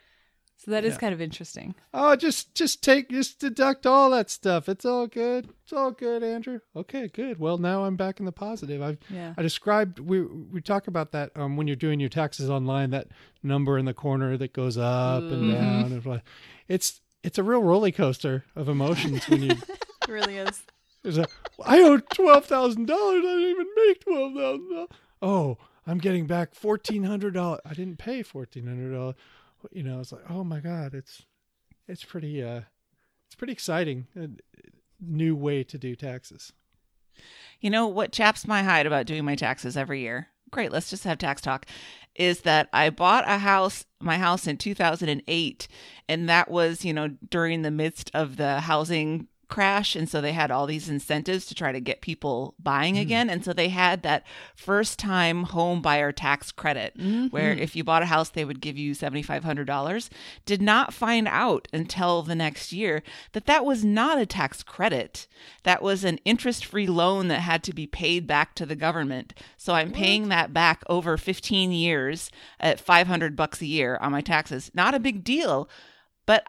So that is Yeah. kind of interesting. Oh, just just take just deduct all that stuff. It's all good. It's all good, Andrew. Okay, good. Well, now I'm back in the positive. I've Yeah. I described we we talk about that um, when you're doing your taxes online that number in the corner that goes up and Mhm. down and like- it's it's a real roller coaster of emotions when you It really is. there's a I owe twelve thousand dollars I didn't even make twelve thousand dollars oh I'm getting back fourteen hundred dollars I didn't pay fourteen hundred dollars you know it's like oh my god it's it's pretty uh it's pretty exciting a new way to do taxes You know what chaps my hide about doing my taxes every year? Great, let's just have tax talk. Is that I bought a house, my house in 2008, and that was, you know, during the midst of the housing crash. And so they had all these incentives to try to get people buying hmm. again. And so they had that first time home buyer tax credit where mm-hmm. if you bought a house, they would give you $7,500. Did not find out until the next year that that was not a tax credit. That was an interest free loan that had to be paid back to the government. So I'm paying that back over 15 years at 500 bucks a year on my taxes. Not a big deal, but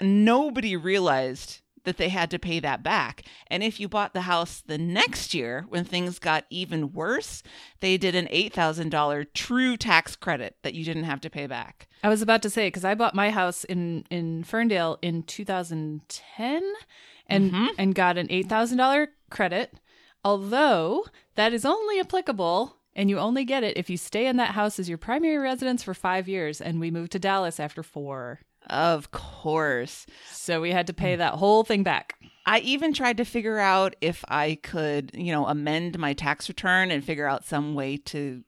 nobody realized that they had to pay that back. And if you bought the house the next year when things got even worse, they did an $8,000 true tax credit that you didn't have to pay back. I was about to say because I bought my house in in Ferndale in 2010 and Mhm. and got an eight thousand dollar credit. Although that is only applicable and you only get it if you stay in that house as your primary residence for five years. And we moved to Dallas after four, Of course. so we had to pay that whole thing back. I even tried to figure out if I could, you know, amend my tax return and figure out some way to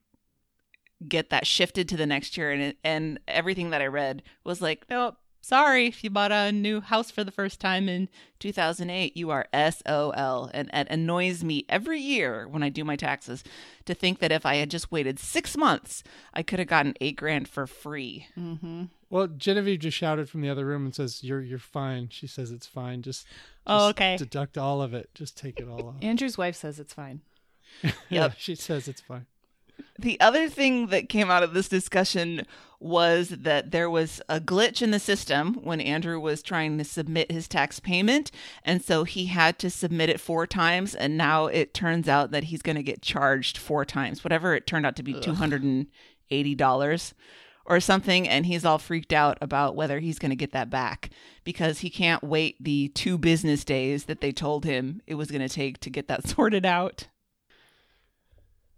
get that shifted to the next year and it, and everything that I read was like, "Nope, sorry, if you bought a new house for the first time in 2008, you are SOL." And it annoys me every year when I do my taxes to think that if I had just waited 6 months, I could have gotten 8 grand for free. Mm-hmm. Well, Genevieve just shouted from the other room and says, "You're you're fine." She says it's fine. Just, Oh, okay. Deduct all of it. Just take it all off. Andrew's wife says it's fine. Yeah, she says it's fine. The other thing that came out of this discussion was that there was a glitch in the system when Andrew was trying to submit his tax payment. And so he had to submit it four times. And now it turns out that he's going to get charged four times, whatever it turned out to be $280 or something, and he's all freaked out about whether he's going to get that back because he can't wait the two business days that they told him it was going to take to get that sorted out.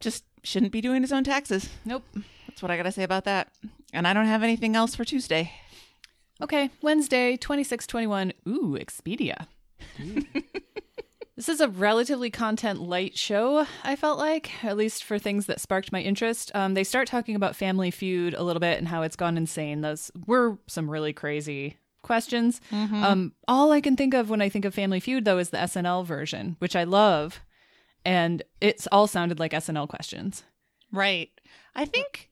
Just shouldn't be doing his own taxes. Nope. That's what I got to say about that. And I don't have anything else for Tuesday. Okay, Wednesday, 2621. Ooh, Expedia. This is a relatively content light show, I felt like, at least for things that sparked my interest. Um, they start talking about Family Feud a little bit and how it's gone insane. Those were some really crazy questions. Um, all I can think of when I think of Family Feud, though, is the SNL version, which I love. And it's all sounded like SNL questions. Right. I think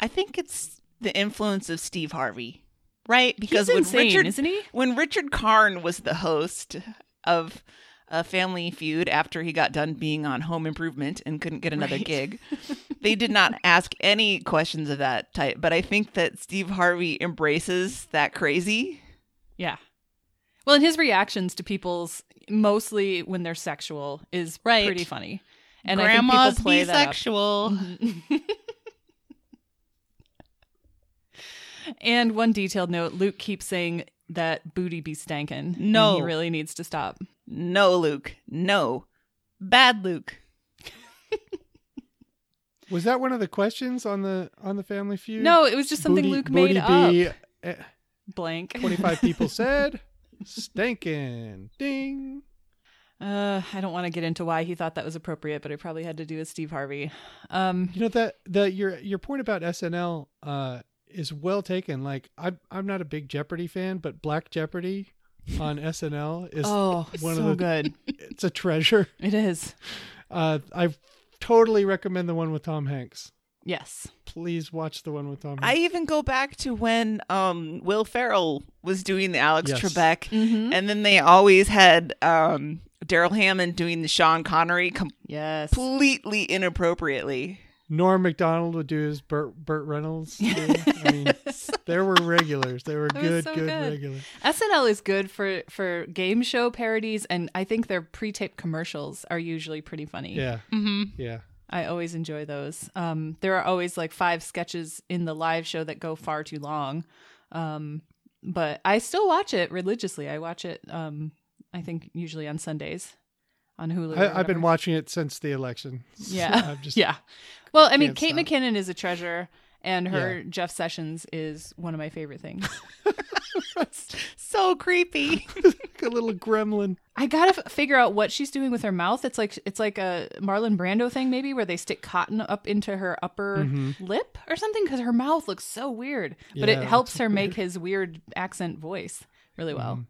I think it's the influence of Steve Harvey. Right? Because He's when insane, Richard isn't he? when Richard Karn was the host of a Family Feud after he got done being on Home Improvement and couldn't get another Right. gig, they did not ask any questions of that type. But I think that Steve Harvey embraces that crazy. Yeah. Well, and his reactions to people's mostly when they're sexual is Right. pretty funny. And Grandma's I think people play that bisexual. And one detailed note: Luke keeps saying that booty be stankin'. No. he really needs to stop. No, Luke. No. Bad Luke. Was that one of the questions on the on the Family Feud? No, it was just something Booty- Luke made up. Bee, eh, Blank. 25 people said stinking. Ding. Uh, I don't want to get into why he thought that was appropriate, but it probably had to do with Steve Harvey. Um, You know that the your your point about SNL uh is well taken. Like I'm I'm not a big Jeopardy fan, but Black Jeopardy on SNL is oh, one so of the good. it's a treasure. It is. Uh I totally recommend the one with Tom Hanks. Yes. Please watch the one with Tom I even go back to when um, Will Ferrell was doing the Alex Yes. Trebek, Mm-hmm. and then they always had um, Darrell Hammond doing the Sean Connery Yes. completely inappropriately. Norm Macdonald would do his Burt Burt Reynolds. Too. I mean, there were regulars. They were good, so good, good. regulars. SNL is good for for game show parodies, and I think their pre-taped commercials are usually pretty funny. Yeah, Mm-hmm. yeah. I always enjoy those. Um, there are always like five sketches in the live show that go far too long, um, but I still watch it religiously. I watch it. Um, I think usually on Sundays on Hulu. I, I've been watching it since the election. So Yeah. I've just, Yeah. Well, I mean, Kate stop. McKinnon is a treasure, and her Jeff Sessions is one of my favorite things. So creepy. like a little gremlin. I gotta f- figure out what she's doing with her mouth. It's like it's like a Marlon Brando thing, maybe, where they stick cotton up into her upper lip or something, because her mouth looks so weird. but Yeah, it it helps her make his weird accent voice really well.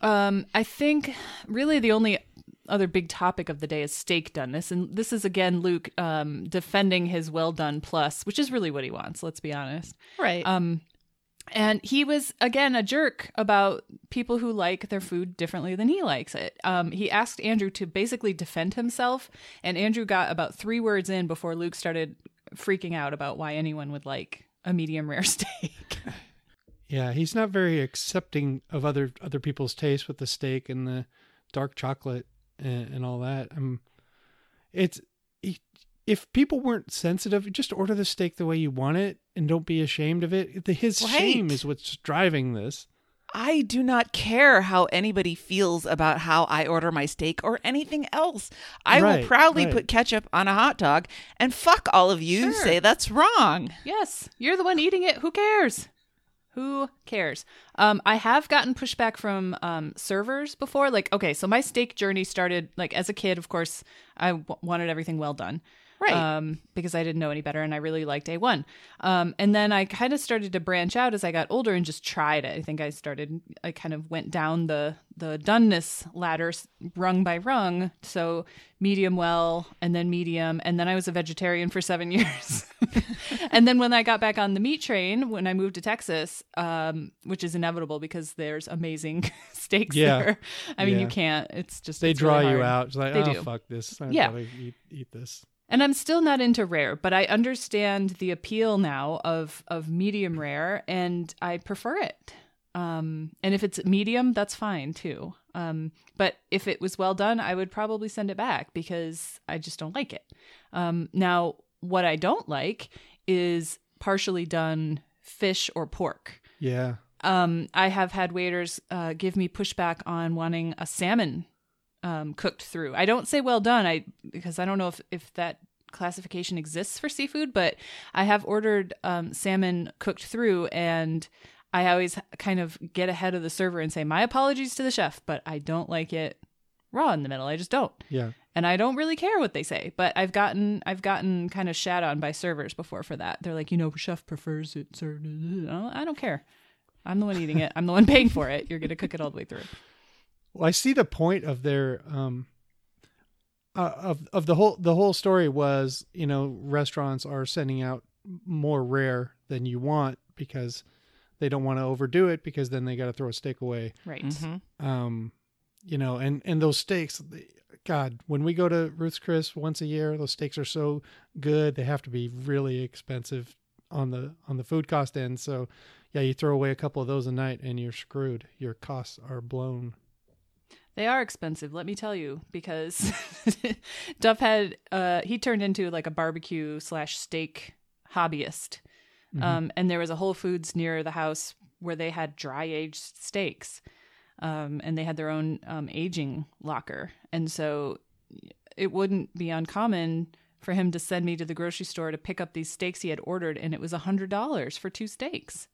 Um, I think really the only other big topic of the day is steak doneness, and this is again Luke um, defending his well done plus, which is really what he wants. Let's be honest. right. Um, and he was again a jerk about people who like their food differently than he likes it. Um, he asked Andrew to basically defend himself, and Andrew got about three words in before Luke started freaking out about why anyone would like a medium rare steak. Yeah, he's not very accepting of other other people's taste with the steak and the dark chocolate and, and all that. Um, it's if people weren't sensitive, just order the steak the way you want it and don't be ashamed of it. The, his shame is what's driving this. I do not care how anybody feels about how I order my steak or anything else. I Right, will proudly right. put ketchup on a hot dog and fuck all of you Sure. say that's wrong. yes, you're the one eating it. Who cares? Who cares? Um, I have gotten pushback from um, servers before. Like, okay, so my steak journey started like as a kid. Of course, I w- wanted everything well done. Right. um, because I didn't know any better and I really liked A1. Um, and then I kind of started to branch out as I got older and just tried it. I think I started, I kind of went down the, the doneness ladder rung by rung. So medium well and then medium. And then I was a vegetarian for seven years. and then when I got back on the meat train, when I moved to Texas, um, which is inevitable because there's amazing steaks Yeah. there. I mean, you can't, it's just, They it's draw really you out. It's like, They oh do. fuck this. I Yeah. eat, eat this. And I'm still not into rare, but I understand the appeal now of of medium rare, and I prefer it. Um, and if it's medium, that's fine too. Um, but if it was well done, I would probably send it back because I just don't like it. Um, now, what I don't like is partially done fish or pork. Yeah. Um, I have had waiters uh, give me pushback on wanting a salmon um, cooked through. I don't say well done, I because I don't know if if that classification exists for seafood, but I have ordered um, salmon cooked through, and I always kind of get ahead of the server and say my apologies to the chef, but I don't like it raw in the middle. I just don't. Yeah. And I don't really care what they say, but I've gotten I've gotten kind of shat on by servers before for that. They're like, you know, chef prefers it served. I don't care. I'm the one eating it. I'm the one paying for it. You're gonna cook it all the way through. Well, I see the point of their um uh, of of the whole the whole story was, you know, restaurants are sending out more rare than you want because they don't want to overdo it because then they got to throw a steak away. Right. Mhm. Um you know, and and those steaks they- God, when we go to Ruth's Chris once a year, those steaks are so good. They have to be really expensive on the on the food cost end. So, yeah, you throw away a couple of those a night and you're screwed. Your costs are blown. They are expensive, let me tell you, because Duff had uh he turned into like a barbecue slash steak hobbyist. Um and there was a Whole Foods near the house where they had dry aged steaks. Um and they had their own um aging locker. And so it wouldn't be uncommon for him to send me to the grocery store to pick up these steaks he had ordered and it was a hundred dollars for two steaks.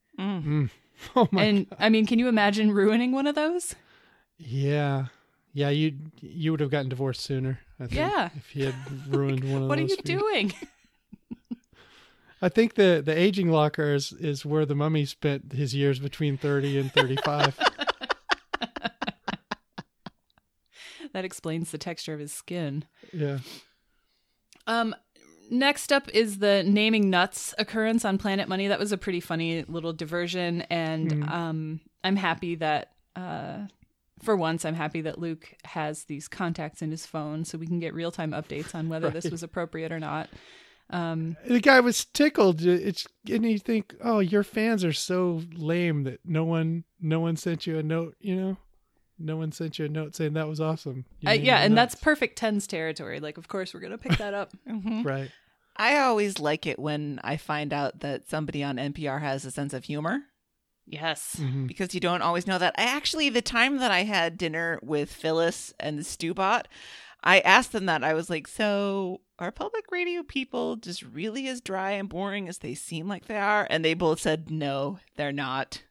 Oh my and I mean, can you imagine ruining one of those? Yeah, yeah. You you would have gotten divorced sooner. I think, Yeah. If he had ruined one of What are those. you for you. doing? I think the the aging locker is, is where the mummy spent his years between thirty and thirty five. That explains the texture of his skin. yeah. Um, next up is the naming nuts occurrence on Planet Money. That was a pretty funny little diversion, and um, I'm happy that uh, for once, I'm happy that Luke has these contacts in his phone, so we can get real time updates on whether this was appropriate or not. Um, The guy was tickled. It's and you think, oh, your fans are so lame that no one no one sent you a note. You know, no one sent you a note saying that was awesome. Uh, yeah, the and that's perfect tens territory. Like, of course, we're gonna pick that up. Mhm. right. I always like it when I find out that somebody on NPR has a sense of humor yes. Mhm. because you don't always know that. I actually, the time that I had dinner with Phyllis and the Stewbot, I asked them that. I was like, so are public radio people just really as dry and boring as they seem like they are? And they both said, no, they're not.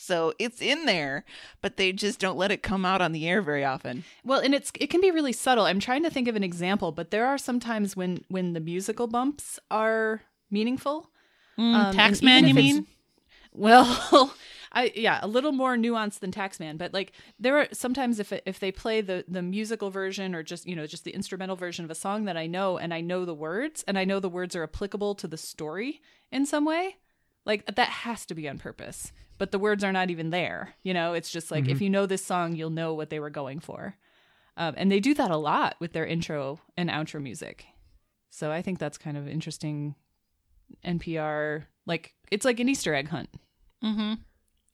So it's in there, but they just don't let it come out on the air very often. Well, and it's it can be really subtle. I'm trying to think of an example, but there are some times when when the musical bumps are meaningful. Um, and Taxman, you mean? Well, I yeah, a little more nuanced than Taxman, but like there are sometimes if if they play the the musical version or just you know just the instrumental version of a song that I know and I know the words and I know the words are applicable to the story in some way, like that has to be on purpose. But the words are not even there. You know, it's just like if you know this song, you'll know what they were going for. Um, and they do that a lot with their intro and outro music. So I think that's kind of interesting. NPR, like it's like an Easter egg hunt. Mm-hmm.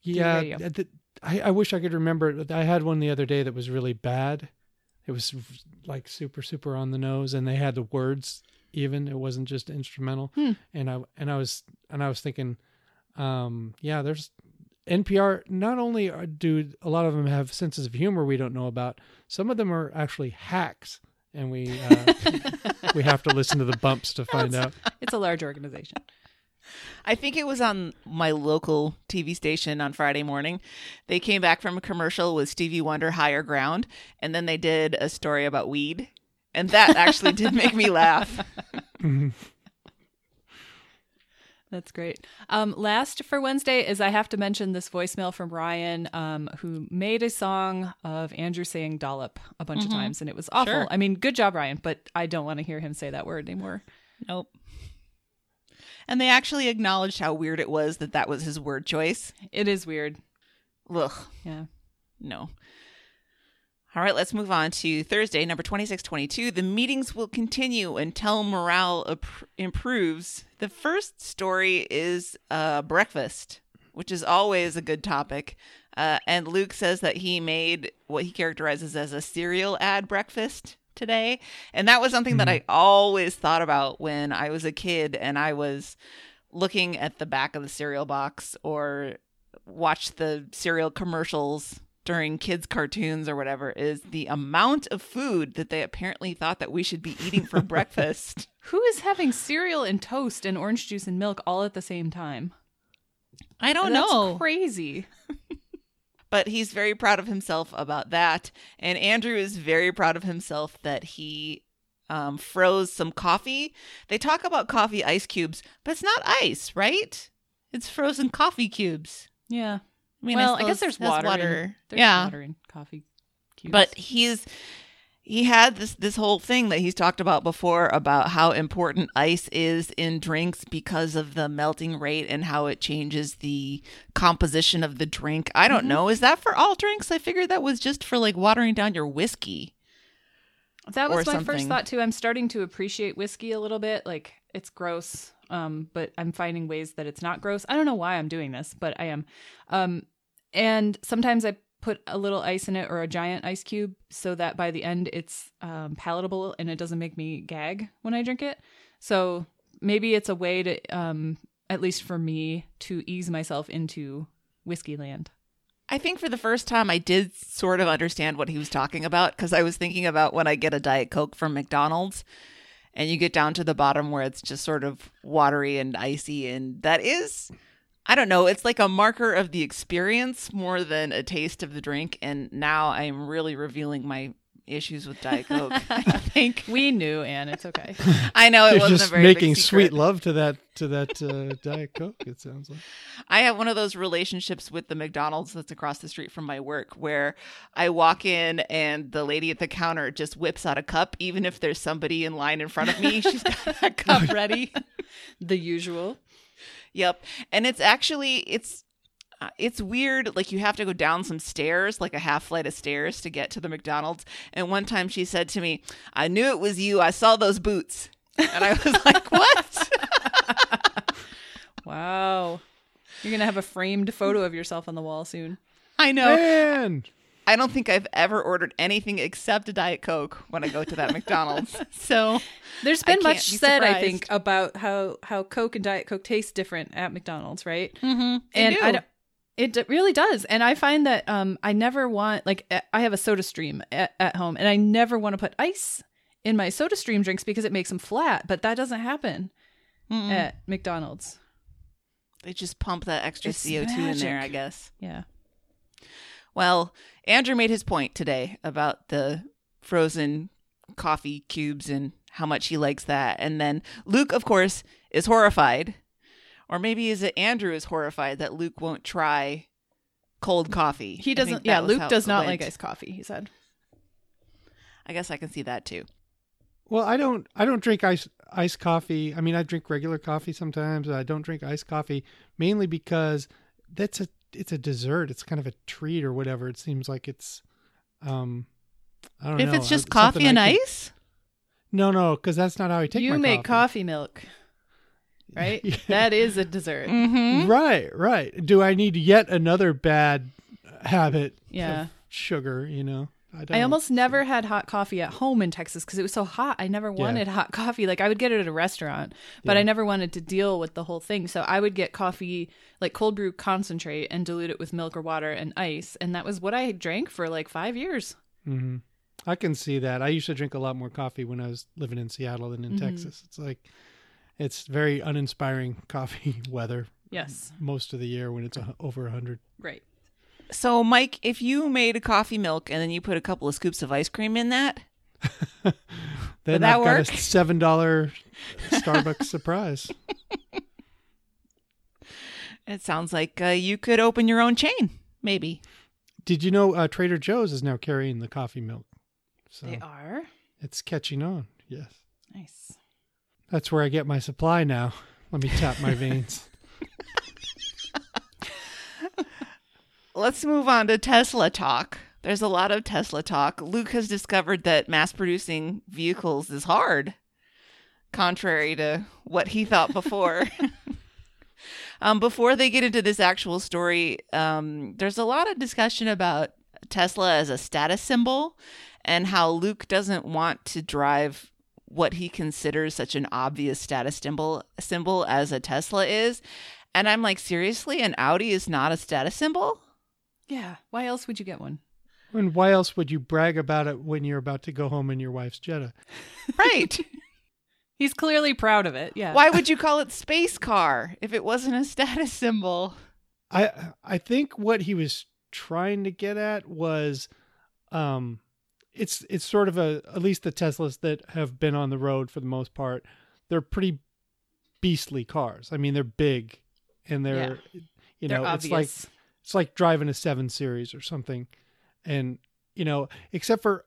Yeah, radio. th- th- I, I wish I could remember. I had one the other day that was really bad. It was like super, super on the nose, and they had the words even. It wasn't just instrumental. Hmm. And I and I was and I was thinking, um, yeah, there's NPR. Not only are, do a lot of them have senses of humor we don't know about, some of them are actually hacks, and we uh, we have to listen to the bumps to find out. It's a large organization. I think it was on my local TV station on Friday morning. They came back from a commercial with Stevie Wonder Higher Ground, and then they did a story about weed. And that actually did make me laugh. That's great. Um, last for Wednesday is I have to mention this voicemail from Ryan, um, who made a song of Andrew saying dollop a bunch of times, and it was awful. Sure. I mean, good job, Ryan, but I don't want to hear him say that word anymore. Nope. And they actually acknowledged how weird it was that that was his word choice. It is weird. Ugh, Yeah. no. All right, let's move on to Thursday, number 2622. The meetings will continue until morale improves. The first story is uh, breakfast, which is always a good topic. Uh, and Luke says that he made what he characterizes as a cereal ad breakfast today. And that was something that mm-hmm. I always thought about when I was a kid and I was looking at the back of the cereal box or watch the cereal commercials during kids cartoons or whatever is the amount of food that they apparently thought that we should be eating for breakfast. Who is having cereal and toast and orange juice and milk all at the same time? I don't That's know. crazy. but he's very proud of himself about that. And Andrew is very proud of himself that he um, froze some coffee. They talk about coffee ice cubes, but it's not ice, right? It's frozen coffee cubes. Yeah. I mean, well, I, suppose guess there's has water. in- there's yeah, water in coffee cubes. but he's he had this this whole thing that he's talked about before about how important ice is in drinks because of the melting rate and how it changes the composition of the drink. I don't Mhm. know. Is that for all drinks? I figured that was just for like watering down your whiskey. that was my first thought too. I'm starting to appreciate whiskey a little bit. Like it's gross, um, but I'm finding ways that it's not gross. I don't know why I'm doing this, but I am. Um, and sometimes I put a little ice in it or a giant ice cube so that by the end it's um, palatable and it doesn't make me gag when I drink it. So maybe it's a way to, um, at least for me, to ease myself into whiskey land. I think for the first time I did sort of understand what he was talking about because I was thinking about when I get a Diet Coke from McDonald's and you get down to the bottom where it's just sort of watery and icy. And that is, I don't know, it's like a marker of the experience more than a taste of the drink. And now I'm really revealing my issues with Diet Coke. I think. We knew, Anne. It's okay. I know it You're wasn't just a very making secret. sweet love to that to that uh, diet coke. It sounds like. I have one of those relationships with the McDonald's that's across the street from my work where I walk in and the lady at the counter just whips out a cup, even if there's somebody in line in front of me. She's got that cup ready. the usual. Yep. And it's actually it's uh, it's weird like you have to go down some stairs like a half flight of stairs to get to the McDonald's and one time she said to me I knew it was you I saw those boots and I was like what Wow. You're going to have a framed photo of yourself on the wall soon. I know Man, I don't think I've ever ordered anything except a Diet Coke when I go to that McDonald's. So there's been much be said, I think, about how, how Coke and Diet Coke taste different at McDonald's, right? mm-hmm. and I don't, it really does. And I find that um, I never want, like, uh, I have a soda stream at, at home, and I never want to put ice in my soda stream drinks because it makes them flat, but that doesn't happen at McDonald's. they just pump that extra It's CO2 in there, I guess. Yeah. Well, Andrew made his point today about the frozen coffee cubes and how much he likes that. And then Luke, of course, is horrified. Or maybe is it Andrew is horrified that Luke won't try cold coffee. He doesn't, yeah, Luke does not went. like iced coffee, he said. I guess I can see that too. well, I don't I don't drink ice iced coffee. I mean, I drink regular coffee sometimes. I don't drink iced coffee mainly because that's a it's a dessert. It's kind of a treat or whatever. It seems like it's um I don't If know. If it's just coffee and I can- ice, No, no, because that's not how I take it. you my make coffee. coffee milk, right? Yeah. That is a dessert. mm-hmm. Right, right. Do I need yet another bad habit? Yeah. of sugar. You know, I. I almost never had hot coffee at home in Texas because it was so hot. I never wanted hot coffee. Like I would get it at a restaurant, but Yeah. I never wanted to deal with the whole thing. So I would get coffee, like cold brew concentrate, and dilute it with milk or water and ice, and that was what I drank for like five years. hmm I can see that. I used to drink a lot more coffee when I was living in Seattle than in Mhm. Texas. It's like it's very uninspiring coffee weather Yes, most of the year when it's a, over 100. right. So, Mike, if you made a coffee milk and then you put a couple of scoops of ice cream in that, Then that I've work? got a $7 Starbucks surprise. it sounds like uh, you could open your own chain, maybe. Did you know uh, Trader Joe's is now carrying the coffee milk? So They are it's catching on. Yes. nice. That's where I get my supply now. Let me tap my veins. Let's move on to Tesla talk. There's a lot of Tesla talk. Luke has discovered that mass producing vehicles is hard, contrary to what he thought before. um, before they get into this actual story, um, there's a lot of discussion about Tesla as a status symbol and how Luke doesn't want to drive what he considers such an obvious status symbol symbol as a Tesla is. And I'm like, seriously, an Audi is not a status symbol? Yeah. Why else would you get one? And why else would you brag about it when you're about to go home in your wife's Jetta? Right. He's clearly proud of it. Yeah. Why would you call it space car if it wasn't a status symbol? I I think what he was trying to get at was um it's it's sort of a at least the Teslas that have been on the road for the most part, they're pretty beastly cars. I mean, they're big and they're you They're know, obvious. it's like it's like driving a 7 series or something. And you know, except for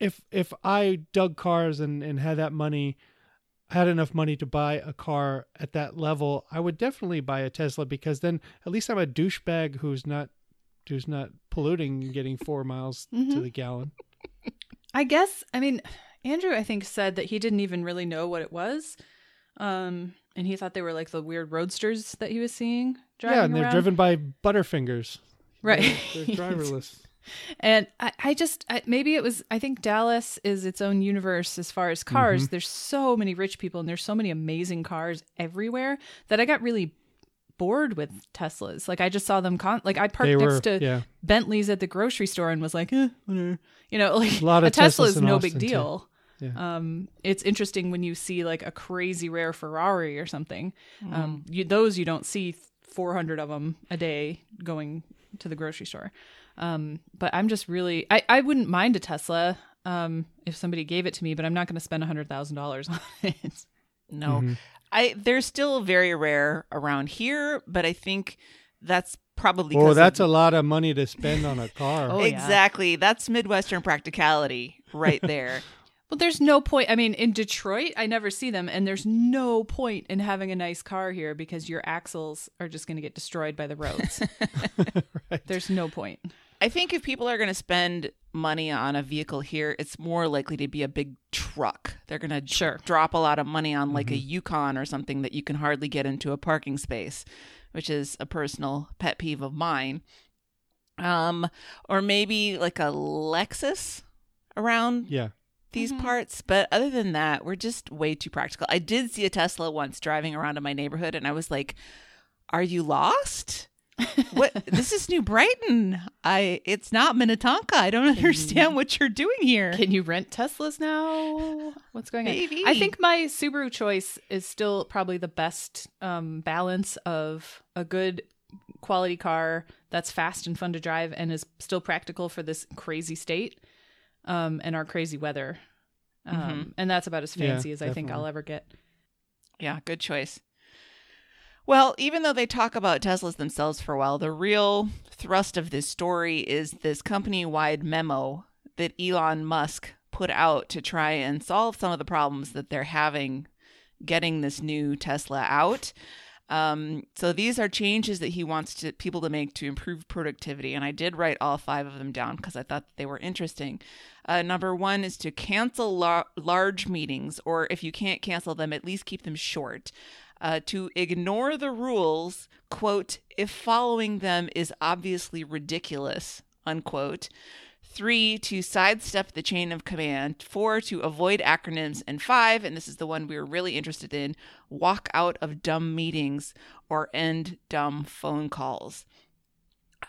if if I dug cars and and had that money had enough money to buy a car at that level, I would definitely buy a Tesla because then at least I'm a douchebag who's not who's not polluting and getting four miles to Mhm. the gallon. I guess I mean Andrew I think said that he didn't even really know what it was. Um and he thought they were like the weird roadsters that he was seeing driving yeah, and they're around. driven by Butterfingers. right. They're, they're driverless. And I, I just I, maybe it was I think Dallas is its own universe as far as cars. Mm-hmm. There's so many rich people and there's so many amazing cars everywhere that I got really bored with Teslas. Like I just saw them con like I parked they were next to yeah. Bentleys at the grocery store and was like, eh, you know, like A lot of Tesla Teslas is no Austin, big too. deal. Yeah. Um, it's interesting when you see like a crazy rare Ferrari or something. Um, you, those you don't see 400 of them a day going to the grocery store. Um, but I'm just really, I, I wouldn't mind a Tesla um, if somebody gave it to me, but I'm not going to spend $100,000 on it. No. Mm-hmm. I they're still very rare around here, but I think that's probably Oh, 'cause of- that's a lot of money to spend on a car. Oh, yeah. exactly. That's Midwestern practicality right there. Well, there's no point. I mean, in Detroit, I never see them, and there's no point in having a nice car here because your axles are just going to get destroyed by the roads. Right. There's no point. I think if people are going to spend money on a vehicle here, it's more likely to be a big truck. They're going to Sure. drop a lot of money on like a Yukon or something that you can hardly get into a parking space, which is a personal pet peeve of mine. Um, or maybe like a Lexus around Yeah. These parts. But other than that, we're just way too practical. I did see a Tesla once driving around in my neighborhood, and I was like, "Are you lost? what? this is New Brighton. I. It's not Minnetonka. I don't understand what you're doing here." Can you rent Teslas now? What's going on? I think my Subaru choice is still probably the best um, balance of a good quality car that's fast and fun to drive and is still practical for this crazy state um, and our crazy weather. Um, And that's about as Yeah, fancy as I think. I'll ever get. Yeah, good choice. Well, even though they talk about Teslas themselves for a while, the real thrust of this story is this company wide memo that Elon Musk put out to try and solve some of the problems that they're having getting this new Tesla out. Um, so these are changes that he wants to people to make to improve productivity, and I did write all five of them down because I thought they were interesting. Uh, number one is to cancel lar- large meetings, or if you can't cancel them, at least keep them short. Uh, to ignore the rules, quote, if following them is obviously ridiculous, unquote. Three, to sidestep the chain of command. Four, to avoid acronyms. And five, and this is the one we were really interested in, walk out of dumb meetings or end dumb phone calls.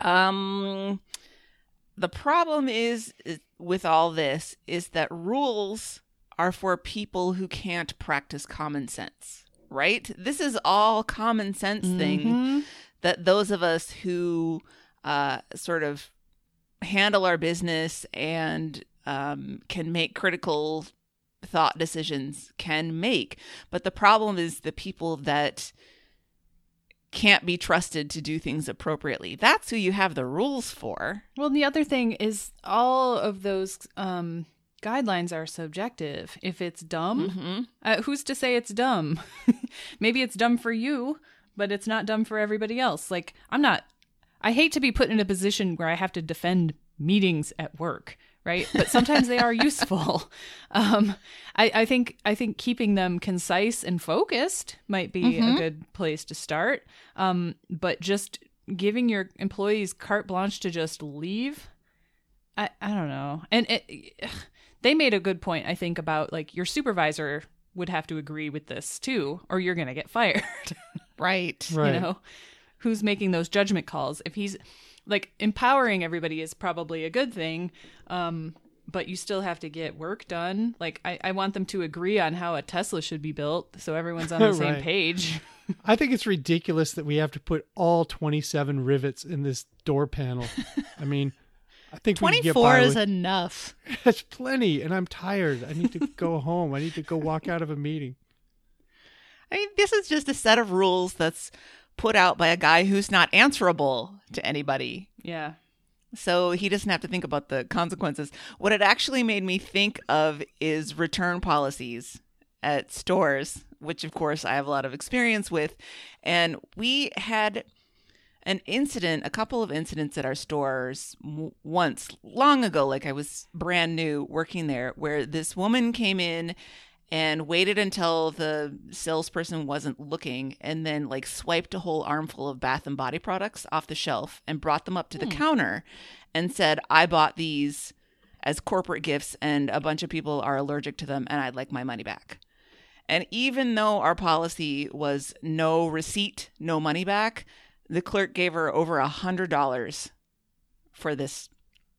Um, the problem is, is with all this is that rules are for people who can't practice common sense, right? This is all common sense thing Mhm. that those of us who uh, sort of handle our business and um, can make critical thought decisions can make. But the problem is the people that can't be trusted to do things appropriately. That's who you have the rules for. Well, the other thing is all of those um, guidelines are subjective. If it's dumb, hmm uh, who's to say it's dumb? Maybe it's dumb for you, but it's not dumb for everybody else. Like, I'm not, I hate to be put in a position where I have to defend meetings at work. Right, but sometimes they are useful. Um, I, I think I think keeping them concise and focused might be a good place to start. Um, but just giving your employees carte blanche to just leave I, I don't know. And it, they made a good point, I think, about like your supervisor would have to agree with this too, or you're going to get fired. Right. Right. You know, who's making those judgment calls? If he's like empowering everybody is probably a good thing. Um, but you still have to get work done. Like I, I want them to agree on how a Tesla should be built so everyone's on the same page. I think it's ridiculous that we have to put all 27 rivets in this door panel. I mean, I think we can get 24 by is with, enough. That's plenty, and I'm tired. I need to go home. I need to go walk out of a meeting. I mean, this is just a set of rules that's put out by a guy who's not answerable to anybody. Yeah. So he doesn't have to think about the consequences. What it actually made me think of is return policies at stores, which of course I have a lot of experience with. And we had an incident, a couple of incidents at our stores once long ago, like I was brand new working there, where this woman came in and waited until the salesperson wasn't looking and then like swiped a whole armful of bath and body products off the shelf and brought them up to the hmm. counter and said i bought these as corporate gifts and a bunch of people are allergic to them and i'd like my money back and even though our policy was no receipt no money back the clerk gave her over a hundred dollars for this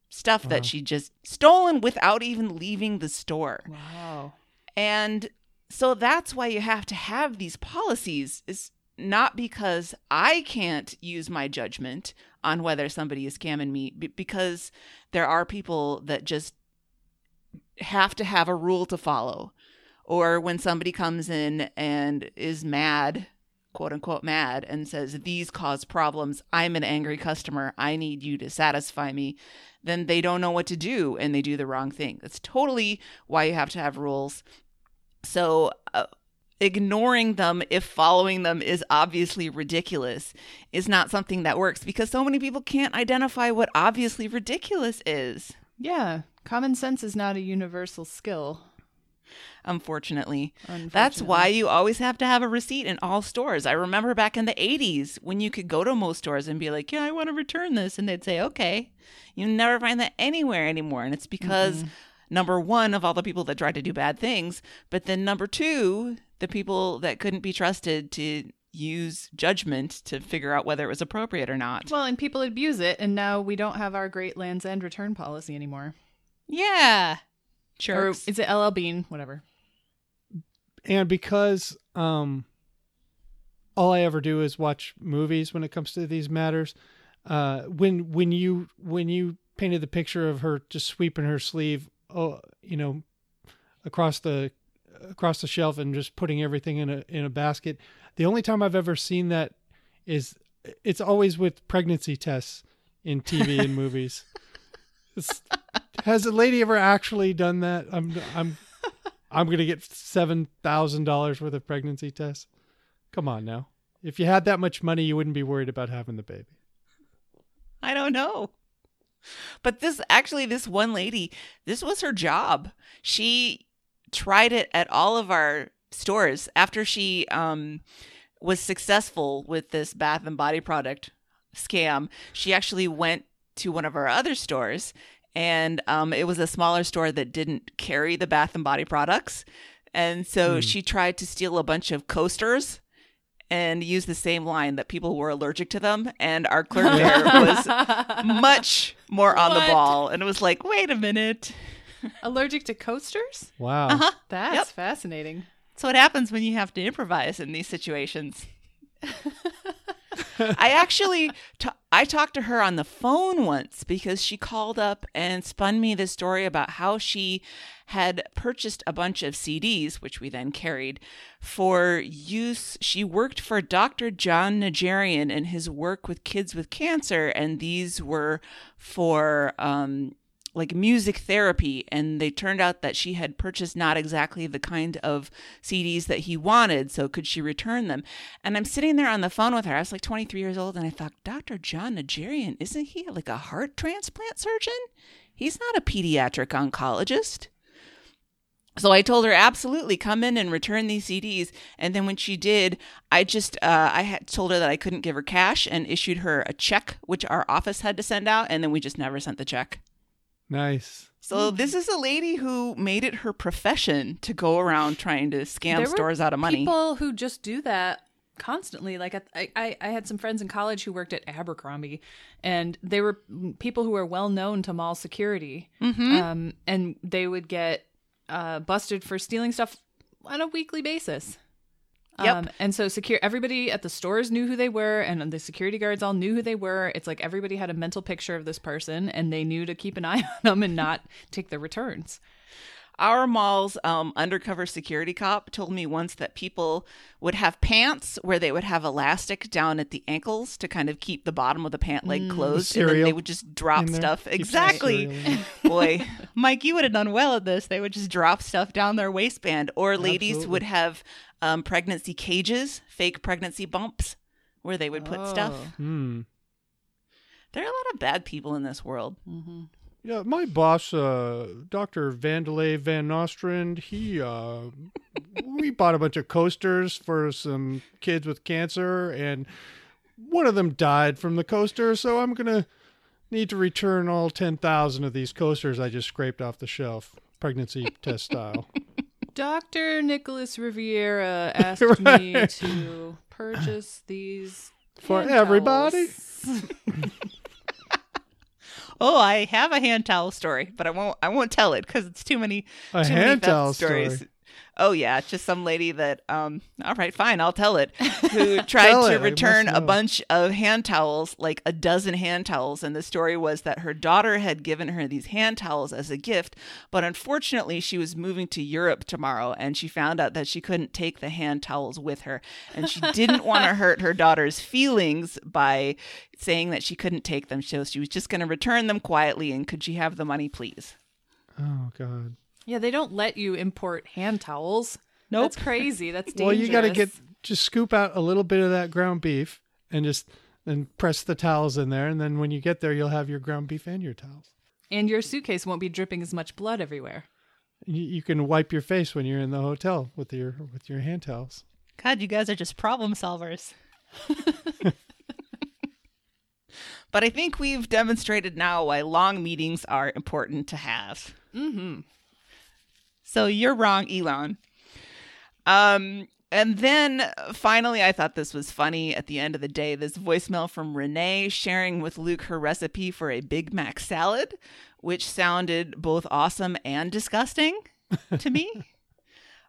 stuff Wow. that she just stolen without even leaving the store Wow. And so that's why you have to have these policies is not because I can't use my judgment on whether somebody is scamming me, because there are people that just have to have a rule to follow. Or when somebody comes in and is mad, quote unquote mad, and says, These cause problems, I'm an angry customer, I need you to satisfy me, then they don't know what to do and they do the wrong thing. That's totally why you have to have rules. So, uh, ignoring them if following them is obviously ridiculous is not something that works because so many people can't identify what obviously ridiculous is, Yeah. Common sense is not a universal skill. unfortunately. That's why you always have to have a receipt in all stores. I remember back in the 80s when you could go to most stores and be like, Yeah, I want to return this. And they'd say, Okay. You never find that anywhere anymore. And it's because, number one, of all the people that tried to do bad things. But then number two, the people that couldn't be trusted to use judgment to figure out whether it was appropriate or not. Well, and people abuse it, and now we don't have our great Land's End return policy anymore. Yeah. Sure. Jerks. is it LL Bean? Whatever. and because um all I ever do is watch movies when it comes to these matters. Uh, when when you when you painted the picture of her just sweeping her sleeve, oh, you know, across the across the shelf and just putting everything in a in a basket. The only time I've ever seen that is it's always with pregnancy tests in TV and movies. It's- has a lady ever actually done that? I'm I'm I'm gonna get seven thousand dollars worth of pregnancy tests. Come on now. If you had that much money, you wouldn't be worried about having the baby. I don't know. But this actually, this one lady, this was her job. She tried it at all of our stores after she um, was successful with this bath and body product scam. She actually went to one of our other stores, and um, it was a smaller store that didn't carry the bath and body products. And so Hmm. she tried to steal a bunch of coasters and use the same line that people were allergic to them. And our clerk there was much more on the ball. And it was like, wait a minute. Allergic to coasters? Wow. Uh-huh. That's Yep. fascinating. So what happens when you have to improvise in these situations. I actually ta- I talked to her on the phone once because she called up and spun me this story about how she had purchased a bunch of CDs which we then carried for use she worked for Dr. John Najarian in his work with kids with cancer and these were for um like music therapy and they turned out that she had purchased not exactly the kind of CDs that he wanted so could she return them and I'm sitting there on the phone with her I was like 23 years old and I thought Dr. John Najarian isn't he like a heart transplant surgeon he's not a pediatric oncologist so I told her absolutely come in and return these CDs. And then when she did, I just uh, I had told her that I couldn't give her cash and issued her a check, which our office had to send out, and then we just never sent the check. Nice. So this is a lady who made it her profession to go around trying to scam There were stores out of money. People who just do that constantly. Like I, I, I had some friends in college who worked at Abercrombie, and they were people who were well known to mall security, Mm-hmm. um, and they would get uh, busted for stealing stuff on a weekly basis. Yep. Um, and so secure everybody at the stores knew who they were and the security guards all knew who they were. It's like everybody had a mental picture of this person and they knew to keep an eye on them and not take the returns. Our mall's um, undercover security cop told me once that people would have pants where they would have elastic down at the ankles to kind of keep the bottom of the pant leg closed, and then they would just drop in there. stuff. Exactly. cereal in there. Boy, Mike, you would have done well at this. They would just drop stuff down their waistband, or ladies Absolutely. would have um, pregnancy cages, fake pregnancy bumps, where they would put stuff. Oh. Hmm. There are a lot of bad people in this world. Yeah, my boss, uh, Dr. Vandelay Van Nostrand, he, uh, we bought a bunch of coasters for some kids with cancer, and one of them died from the coaster, so I'm going to need to return all 10,000 of these coasters I just scraped off the shelf, pregnancy test style. Dr. Nicholas Riviera asked me to purchase these For hand everybody? Oh, I have a hand towel story, but I won't. I won't tell it because it's too many. A too many hand theft towel story. Oh yeah, it's just some lady that. Um. All right, fine, I'll tell it. Who tried to it, return a bunch of hand towels, like a dozen hand towels, and the story was that her daughter had given her these hand towels as a gift, but unfortunately she was moving to Europe tomorrow, and she found out that she couldn't take the hand towels with her, and she didn't want to hurt her daughter's feelings by saying that she couldn't take them, so she was just going to return them quietly, and could she have the money, please? Oh, God. Yeah, they don't let you import hand towels. Nope. That's crazy. That's dangerous. Well, you got to get, just scoop out a little bit of that ground beef and just, then press the towels in there, and then when you get there, you'll have your ground beef and your towels. and your suitcase won't be dripping as much blood everywhere. You, you can wipe your face when you're in the hotel with your with your hand towels. God, you guys are just problem solvers. but I think we've demonstrated now why long meetings are important to have. Mm-hmm. So you're wrong, Elon. Um, and then finally, I thought this was funny at the end of the day. This voicemail from Renee sharing with Luke her recipe for a Big Mac salad, which sounded both awesome and disgusting to me.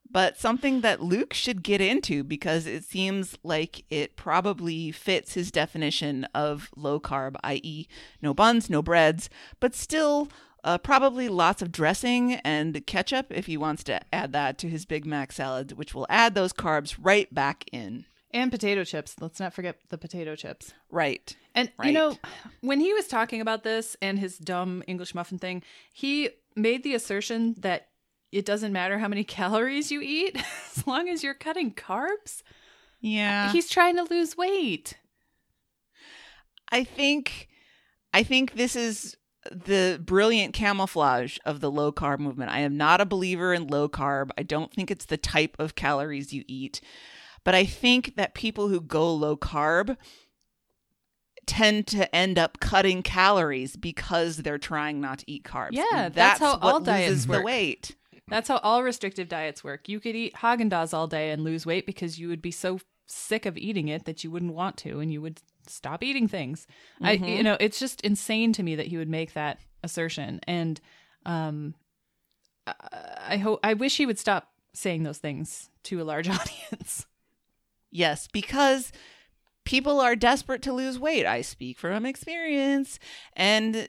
But something that Luke should get into because it seems like it probably fits his definition of low carb, i.e., no buns, no breads, but still uh, probably lots of dressing and ketchup if he wants to add that to his Big Mac salad, which will add those carbs right back in. And potato chips. Let's not forget the potato chips. Right. And Right. you know, when he was talking about this and his dumb English muffin thing, he made the assertion that it doesn't matter how many calories you eat as long as you're cutting carbs. Yeah. He's trying to lose weight. I think I think this is the brilliant camouflage of the low carb movement. I am not a believer in low carb. I don't think it's the type of calories you eat. But I think that people who go low carb tend to end up cutting calories because they're trying not to eat carbs. Yeah, And that's how all diets loses the work. weight. That's how all restrictive diets work. You could eat Haagen Dazs all day and lose weight because you would be so sick of eating it that you wouldn't want to, and you would stop eating things. I, you know, it's just insane to me that he would make that assertion, and um, I, I hope I wish he would stop saying those things to a large audience. Yes, because people are desperate to lose weight. I speak from experience. And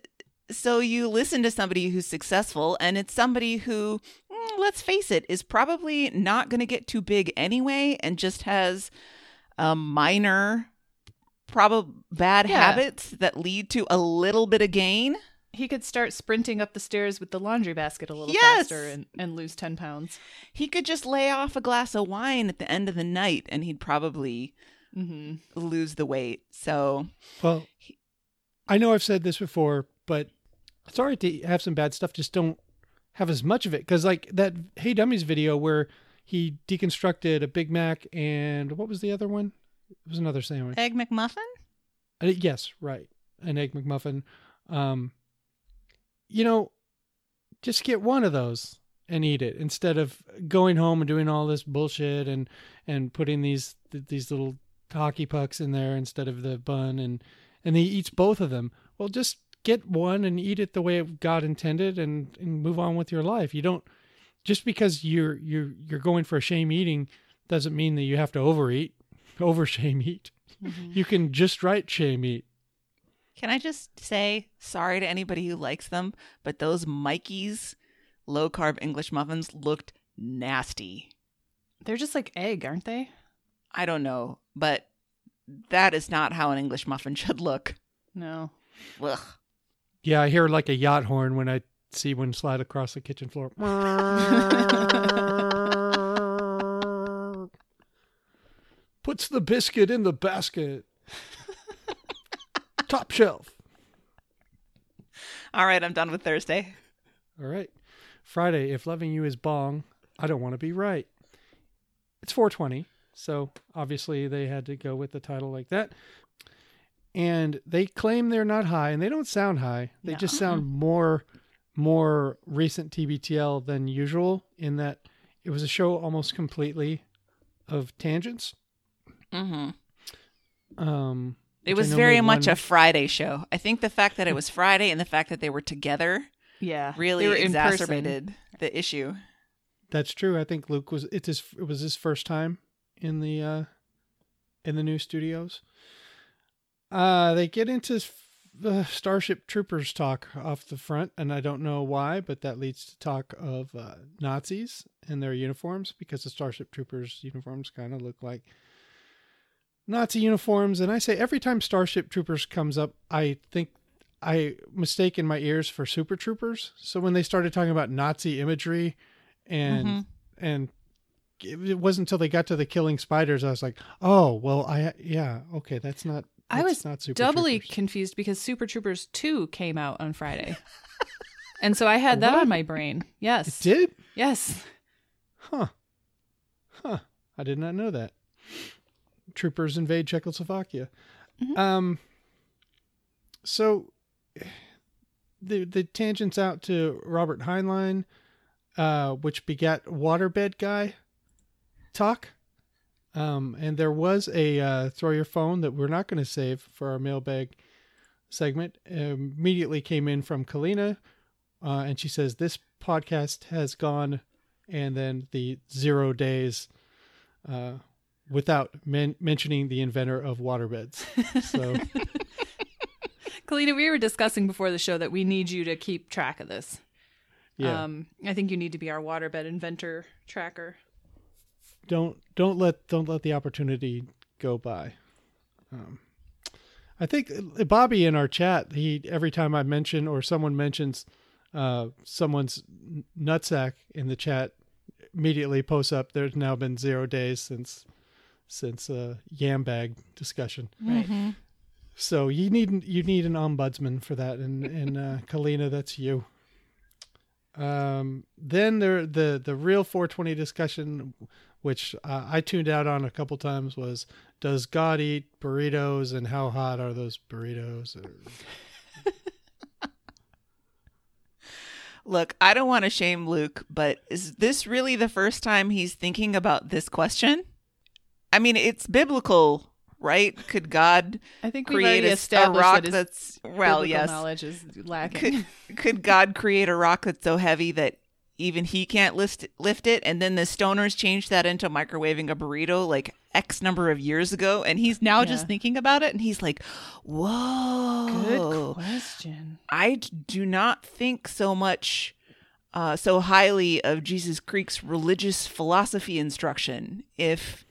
so you listen to somebody who's successful, and it's somebody who, mm, let's face it, is probably not going to get too big anyway and just has a minor, probably bad Yeah. habits that lead to a little bit of gain. He could start sprinting up the stairs with the laundry basket a little Yes! faster and, and lose ten pounds. He could just lay off a glass of wine at the end of the night and he'd probably hmm lose the weight. So, Well, I know I've said this before, but it's all right to have some bad stuff. Just don't have as much of it. Because, like that Hey Dummies video where he deconstructed a Big Mac and what was the other one? It was another sandwich. Egg McMuffin? Uh, yes, right. An Egg McMuffin. Um, you know, just get one of those and eat it instead of going home and doing all this bullshit and and putting these these little hockey pucks in there instead of the bun and and he eats both of them. Well, just get one and eat it the way God intended and, and move on with your life. You don't just because you're you're you're going for a shame eating doesn't mean that you have to overeat, over shame eat. Mm-hmm. You can just write shame eat. Can I just say sorry to anybody who likes them, but those Mikey's low carb English muffins looked nasty. They're just like egg, aren't they? I don't know, but that is not how an English muffin should look. No. Ugh. Yeah, I hear like a yacht horn when I see one slide across the kitchen floor. Puts the biscuit in the basket. Top shelf. All right, I'm done with Thursday. All right. Friday, if loving you is bong, I don't want to be right. It's 420, so obviously they had to go with the title like that. And they claim they're not high, and they don't sound high. They just sound more more recent TBTL than usual in that it was a show almost completely of tangents. Hmm Um, It was very much one- a Friday show. I think the fact that it was Friday and the fact that they were together Yeah. really They were in person. exacerbated the issue. That's true. I think Luke was it's his it was his first time in the uh in the new studios. Uh they get into the Starship Troopers talk off the front and I don't know why, but that leads to talk of uh, Nazis and their uniforms because the Starship Troopers uniforms kind of look like Nazi uniforms and I say every time Starship Troopers comes up, I think I mistake in my ears for Super Troopers. So when they started talking about Nazi imagery and Mhm. and it wasn't until they got to the killing spiders I was like, "Oh, well, I yeah, okay, that's not I was not Super doubly Troopers. confused because Super Troopers 2 came out on Friday. and so I had that What? on my brain. It Yes. did? Yes. Huh. Huh. I did not know that. Troopers invade Czechoslovakia. Mhm. Um so the the tangents out to Robert Heinlein, uh, which begat waterbed guy talk. Um, and there was a uh, throw your phone that we're not going to save for our mailbag segment. Immediately came in from Kalina, uh, and she says this podcast has gone, and then the zero days, uh, without men- mentioning the inventor of waterbeds. So Kalina, we were discussing before the show that we need you to keep track of this. yeah, Um, I think you need to be our waterbed inventor tracker. don't don't let don't let the opportunity go by. Um, I think uh, Bobby in our chat, he every time I mention or someone mentions uh, someone's nutsack in the chat, immediately posts up. There's now been zero days since since uh, yam bag discussion. Right. So you need you need an ombudsman for that, and and uh, Kalina, that's you. Um, then there the the real 420 discussion, which uh, I tuned out on a couple times, was does God eat burritos, and how hot are those burritos? Or- Look, I don't want to shame Luke, but is this really the first time he's thinking about this question? I mean, it's biblical, right? Could God I think create a, a rock that that's well, yes. knowledge is lacking. Could could God create a rock that's so heavy that even he can't lift lift it? And then the stoners changed that into microwaving a burrito like X number of years ago, and he's now Yeah. just thinking about it, and he's like, "Whoa, Good question. I do not think so much, uh, so highly of Jesus Creek's religious philosophy instruction. If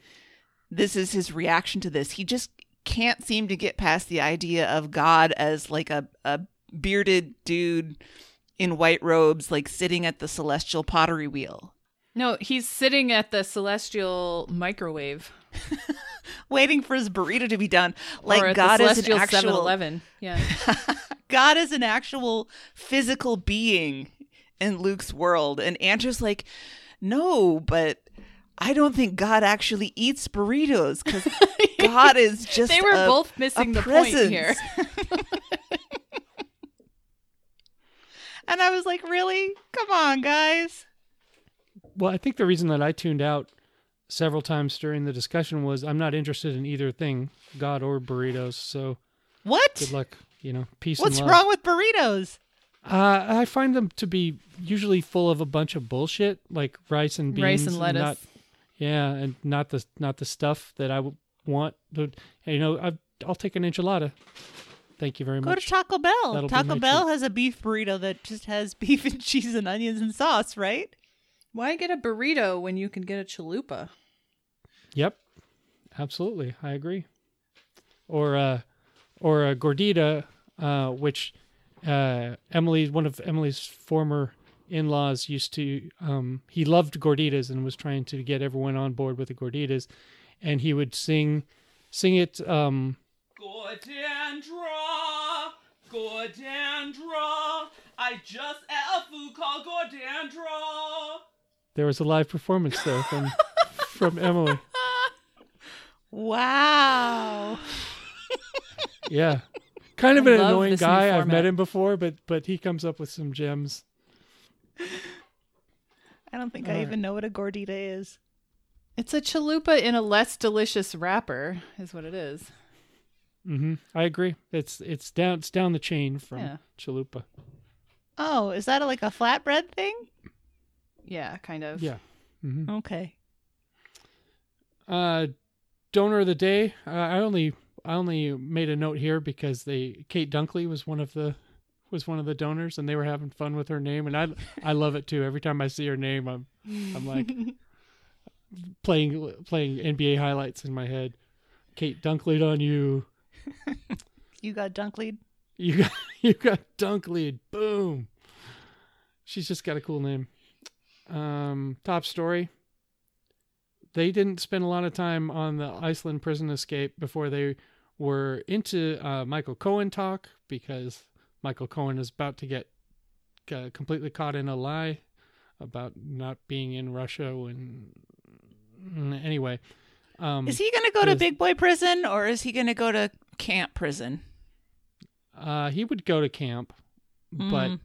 this is his reaction to this, he just can't seem to get past the idea of God as like a, a bearded dude in white robes, like sitting at the celestial pottery wheel, No, he's sitting at the celestial microwave. waiting for his burrito to be done. Like God is an actual 7-Eleven. Yeah. God is an actual physical being in Luke's world. And Andrew's like, no, but I don't think God actually eats burritos because God is just. they were a- both missing a the point here. And I was like, really? Come on, guys. Well, I think the reason that I tuned out several times during the discussion was I'm not interested in either thing, God or burritos. So What? good luck. You know, peace What's and love. wrong with burritos? Uh, I find them to be usually full of a bunch of bullshit, like rice and beans, Rice and lettuce. Not, yeah, and not the not the stuff that I would want. To, you know, I, I'll take an enchilada. Thank you very Go much. Go to Taco Bell. That'll Taco my Bell has a beef burrito that just has beef and cheese and onions and sauce, right? Why get a burrito when you can get a chalupa? Yep, absolutely, I agree. Or uh, or a gordita, uh, which uh, Emily, one of Emily's former in-laws, used to. Um, he loved gorditas and was trying to get everyone on board with the gorditas, and he would sing, sing it. Um, Gordandra, Gordandra, I just ate a food called Gordandra. there was a live performance there from from Emily. Wow. Yeah. Kind of I an annoying guy. I've met him before, but but he comes up with some gems. I don't think I All even know what a gordita is. It's a chalupa in a less delicious wrapper, is what it is. hmm I agree. It's it's down it's down the chain from Yeah. chalupa. Oh, is that like a flatbread thing? Yeah, kind of. Yeah. hmm Okay. Uh, donor of the day. Uh, I only I only made a note here because they Kate Dunkley was one of the was one of the donors, and they were having fun with her name, and I I love it too. Every time I see her name, I'm I'm like playing playing NBA highlights in my head. Kate Dunkley on you. You got Dunklead? You got you got Dunkley. Boom. She's just got a cool name. Um, top story. They didn't spend a lot of time on the Iceland prison escape before they were into uh, Michael Cohen talk because Michael Cohen is about to get uh, completely caught in a lie about not being in Russia when. Mm, Anyway, um, Is he going to go to big boy prison or is he going to go to camp prison? Uh, he would go to camp, but Mm,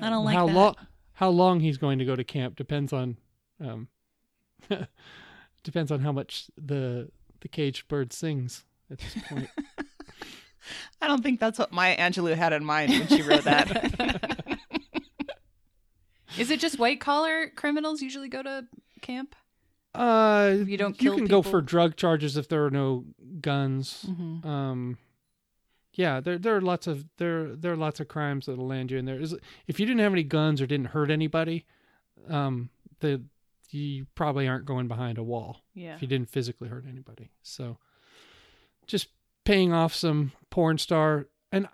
I don't like how long how long he's going to go to camp depends on um depends on how much the the caged bird sings at this point. I don't think that's what Maya Angelou had in mind when she wrote that. Is it just white collar criminals usually go to camp? uh, you don't you kill can go for drug charges if there are no guns. Mm-hmm. Um, yeah, there there are lots of there there are lots of crimes that'll land you in there. Is if you didn't have any guns or didn't hurt anybody, um, the you probably aren't going behind a wall. Yeah. if you didn't physically hurt anybody. So just paying off some porn star and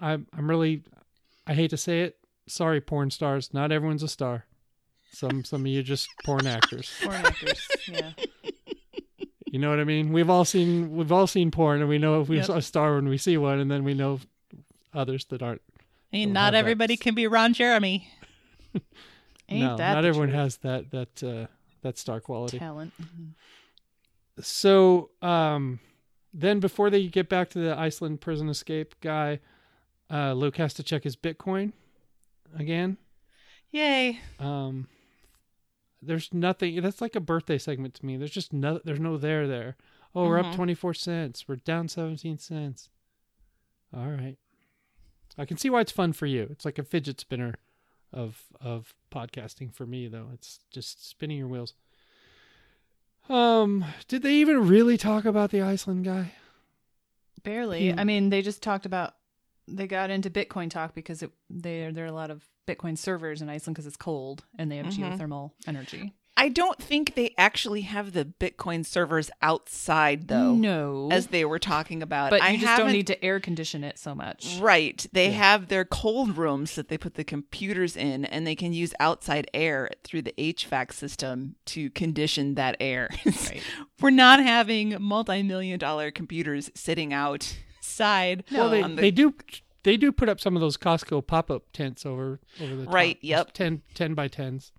I I'm really I hate to say it, sorry porn stars, not everyone's a star. Some some of you just porn actors. Porn actors. Yeah. You know what I mean? We've all seen we've all seen porn and we know if we Yep. saw a star when we see one and then we know others that aren't. I mean, not have that. everybody can be Ron Jeremy. Ain't no, that not everyone truth? has that that uh that star quality. talent. Mhm. so um then before they get back to the Iceland prison escape guy, uh Luke has to check his Bitcoin again. Yay. Um there's nothing that's like a birthday segment to me. There's just no there's no there there. Oh, we're up Mhm. 24 cents. We're down 17 cents. All right. I can see why it's fun for you. It's like a fidget spinner of of podcasting for me though. It's just spinning your wheels. Um, did they even really talk about the Iceland guy? Barely. Hmm. I mean, they just talked about they got into Bitcoin talk because it, there there are a lot of Bitcoin servers in Iceland because it's cold and they have Mhm. geothermal energy. I don't think they actually have the Bitcoin servers outside though, no, as they were talking about. but I you just don't need to air condition it so much. Right. They Yeah. have their cold rooms that they put the computers in, and they can use outside air through the HVAC system to condition that air. Right. We're not having multi million dollar computers sitting outside. No. Well, they the- they do they do put up some of those Costco pop up tents over over the top. Right, Just yep. 10, 10 by tens.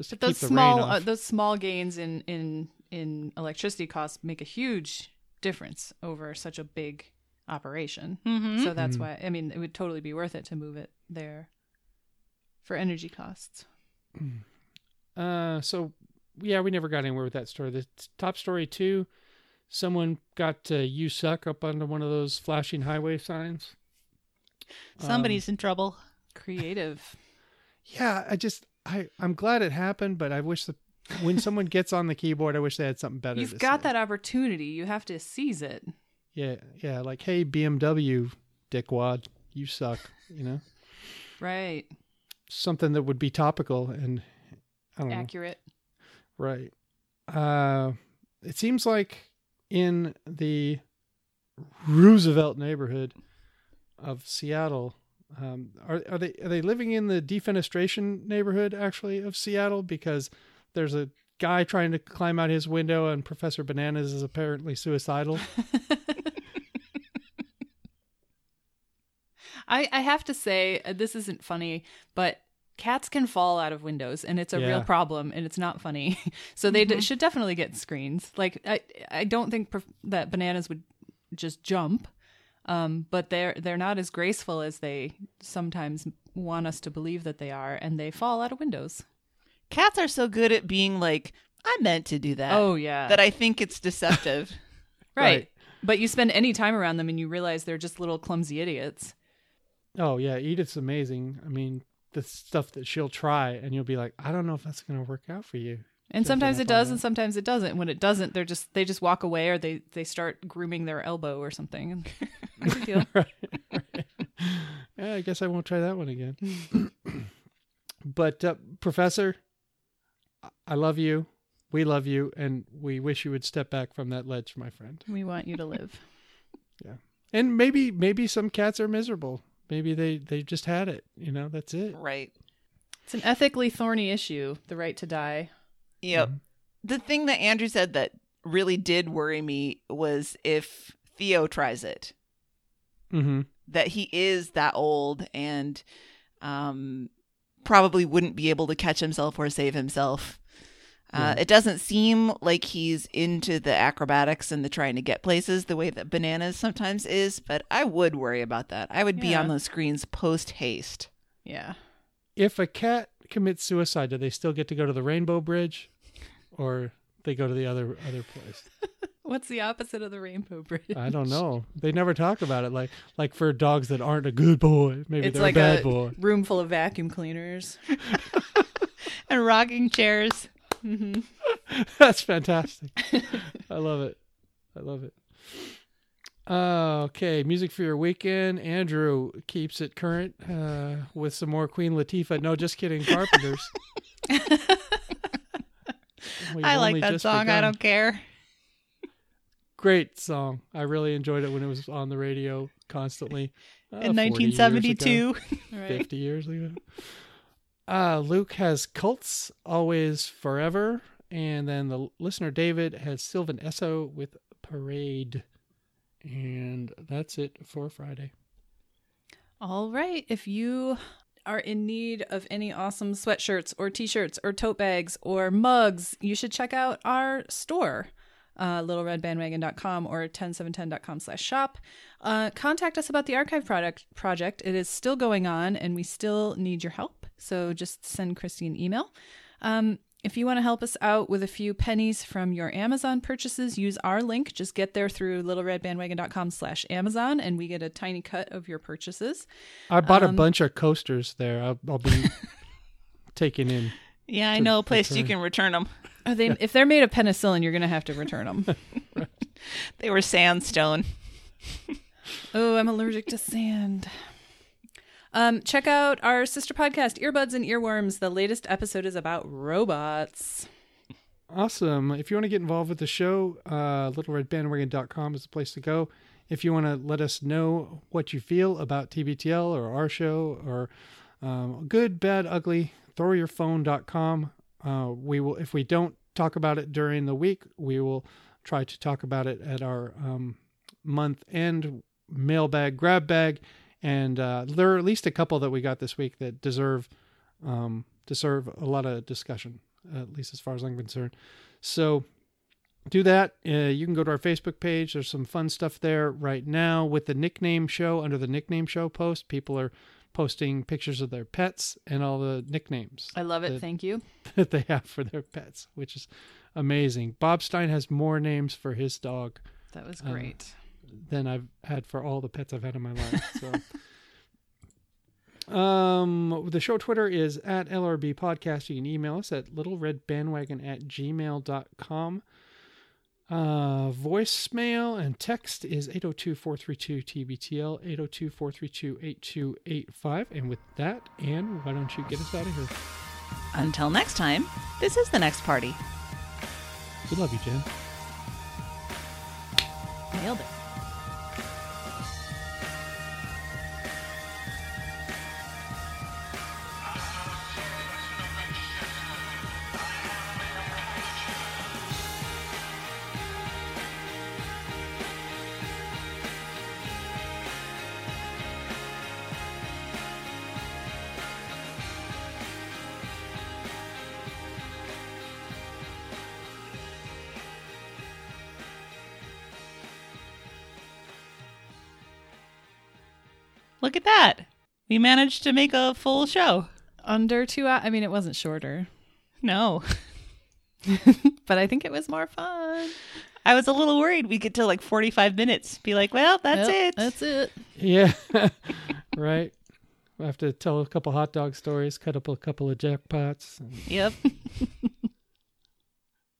Just to But those keep the small rain uh, those small gains in in in electricity costs make a huge difference over such a big operation. Mhm. So that's Mhm. why I mean it would totally be worth it to move it there. for energy costs. Uh, so yeah, we never got anywhere with that story. The t- top story too, someone got uh, "You suck" up under one of those flashing highway signs. Somebody's in trouble. Creative. Yeah, I just I I'm glad it happened, but I wish the when someone gets on the keyboard, I wish they had something better. You've got say. that opportunity. You have to seize it. Yeah, yeah, like hey BMW, dickwad, you suck. You know, Right. something that would be topical and I don't know. Accurate. Right. Uh, it seems like in the Roosevelt neighborhood of Seattle, um, are are they are they living in the defenestration neighborhood actually of Seattle? Because there's a guy trying to climb out his window, and Professor Bananas is apparently suicidal. I, I have to say, uh, this isn't funny, but cats can fall out of windows and it's a real problem and it's not funny. so they d- should definitely get screens. Like, I, I don't think prof- that bananas would just jump. Um, but they're they're not as graceful as they sometimes want us to believe that they are, and they fall out of windows. Cats are so good at being like, I meant to do that. oh yeah, That I think it's deceptive. right. Right. But you spend any time around them, and you realize they're just little clumsy idiots. Oh yeah, Edith's amazing. I mean, the stuff that she'll try, and you'll be like, I don't know if that's going to work out for you. And Jumping sometimes it does, that. and sometimes it doesn't. When it doesn't, they're just they just walk away, or they they start grooming their elbow or something. And no big deal. right, right. Yeah, I guess I won't try that one again. but uh, Professor, I- I love you. We love you, and we wish you would step back from that ledge, my friend. We want you to live. Yeah, and maybe, maybe some cats are miserable. Maybe they they just had it. You know, that's it. right. It's an ethically thorny issue, the right to die. Yep. Mm-hmm. The thing that Andrew said that really did worry me was if Theo tries it, Mm-hmm. that he is that old and um, probably wouldn't be able to catch himself or save himself. Uh, Yeah. It doesn't seem like he's into the acrobatics and the trying to get places the way that Bananas sometimes is, but I would worry about that. I would be on those screens post haste. Yeah. If a cat commits suicide, do they still get to go to the Rainbow Bridge, or they go to the other other place? What's the opposite of the rainbow bridge? I don't know. They never talk about it. Like like for dogs that aren't a good boy, maybe It's they're like a bad a boy. room full of vacuum cleaners. And rocking chairs. hmm That's fantastic. I love it. I love it. Uh, okay, music for your weekend. Andrew keeps it current uh, with some more Queen Latifah. No, just kidding. Carpenters. I like that song. I don't care. Great song. I really enjoyed it when it was on the radio constantly. uh, In 40 years ago. 1972. 50 years ago. Uh, Luke has Cults Always Forever. And then the listener David has Sylvan Esso with Parade. And that's it for Friday. All right. If you are in need of any awesome sweatshirts or t-shirts or tote bags or mugs, you should check out our store. Uh, littleredbandwagon.com or 10710.com slash shop. Uh, contact us about the archive product project. It is still going on and we still need your help. So just send Christy an email. Um, if you want to help us out with a few pennies from your Amazon purchases, use our link. Just get there through littleredbandwagon.com slash Amazon and we get a tiny cut of your purchases. I bought a Um, bunch of coasters there. I'll, I'll be taking in. Yeah, I know a place you can return them. Are they, If they're made of penicillin, you're going to have to return them. They were sandstone. oh, I'm allergic to sand. Um, check out our sister podcast, Earbuds and Earworms. The latest episode is about robots. Awesome. If you want to get involved with the show, uh, littleredbandwagon.com is the place to go. If you want to let us know what you feel about TBTL or our show or um, good, bad, ugly, throwyourphone.com. Uh, we will, if we don't talk about it during the week, we will try to talk about it at our um, month end mailbag grab bag. And uh, there are at least a couple that we got this week that deserve um, deserve a lot of discussion, at least as far as I'm concerned. So do that. Uh, you can go to our Facebook page. There's some fun stuff there right now with the nickname show under the nickname show post. People are posting pictures of their pets and all the nicknames I love it. that- Thank you. that they have for their pets, which is amazing. Bob Stein has more names for his dog That was Um, great. than I've had for all the pets I've had in my life. So, um, the show Twitter is at LRB Podcast. You can email us at littleredbandwagon at gmail.com. Uh, voicemail and text is 802 432 TBTL, 802 432 8285. And with that, Anne, why don't you get us out of here? Until next time, this is the next party. We love you, Jen. Nailed it. Look at that. We managed to make a full show. Under two hours. I mean, it wasn't shorter, No. but I think it was more fun. I was a little worried we'd get to like 45 minutes. Be like, well, that's Yep, it. That's it. Yeah, right. We'll have to tell a couple hot dog stories, cut up a couple of jackpots. and- Yep.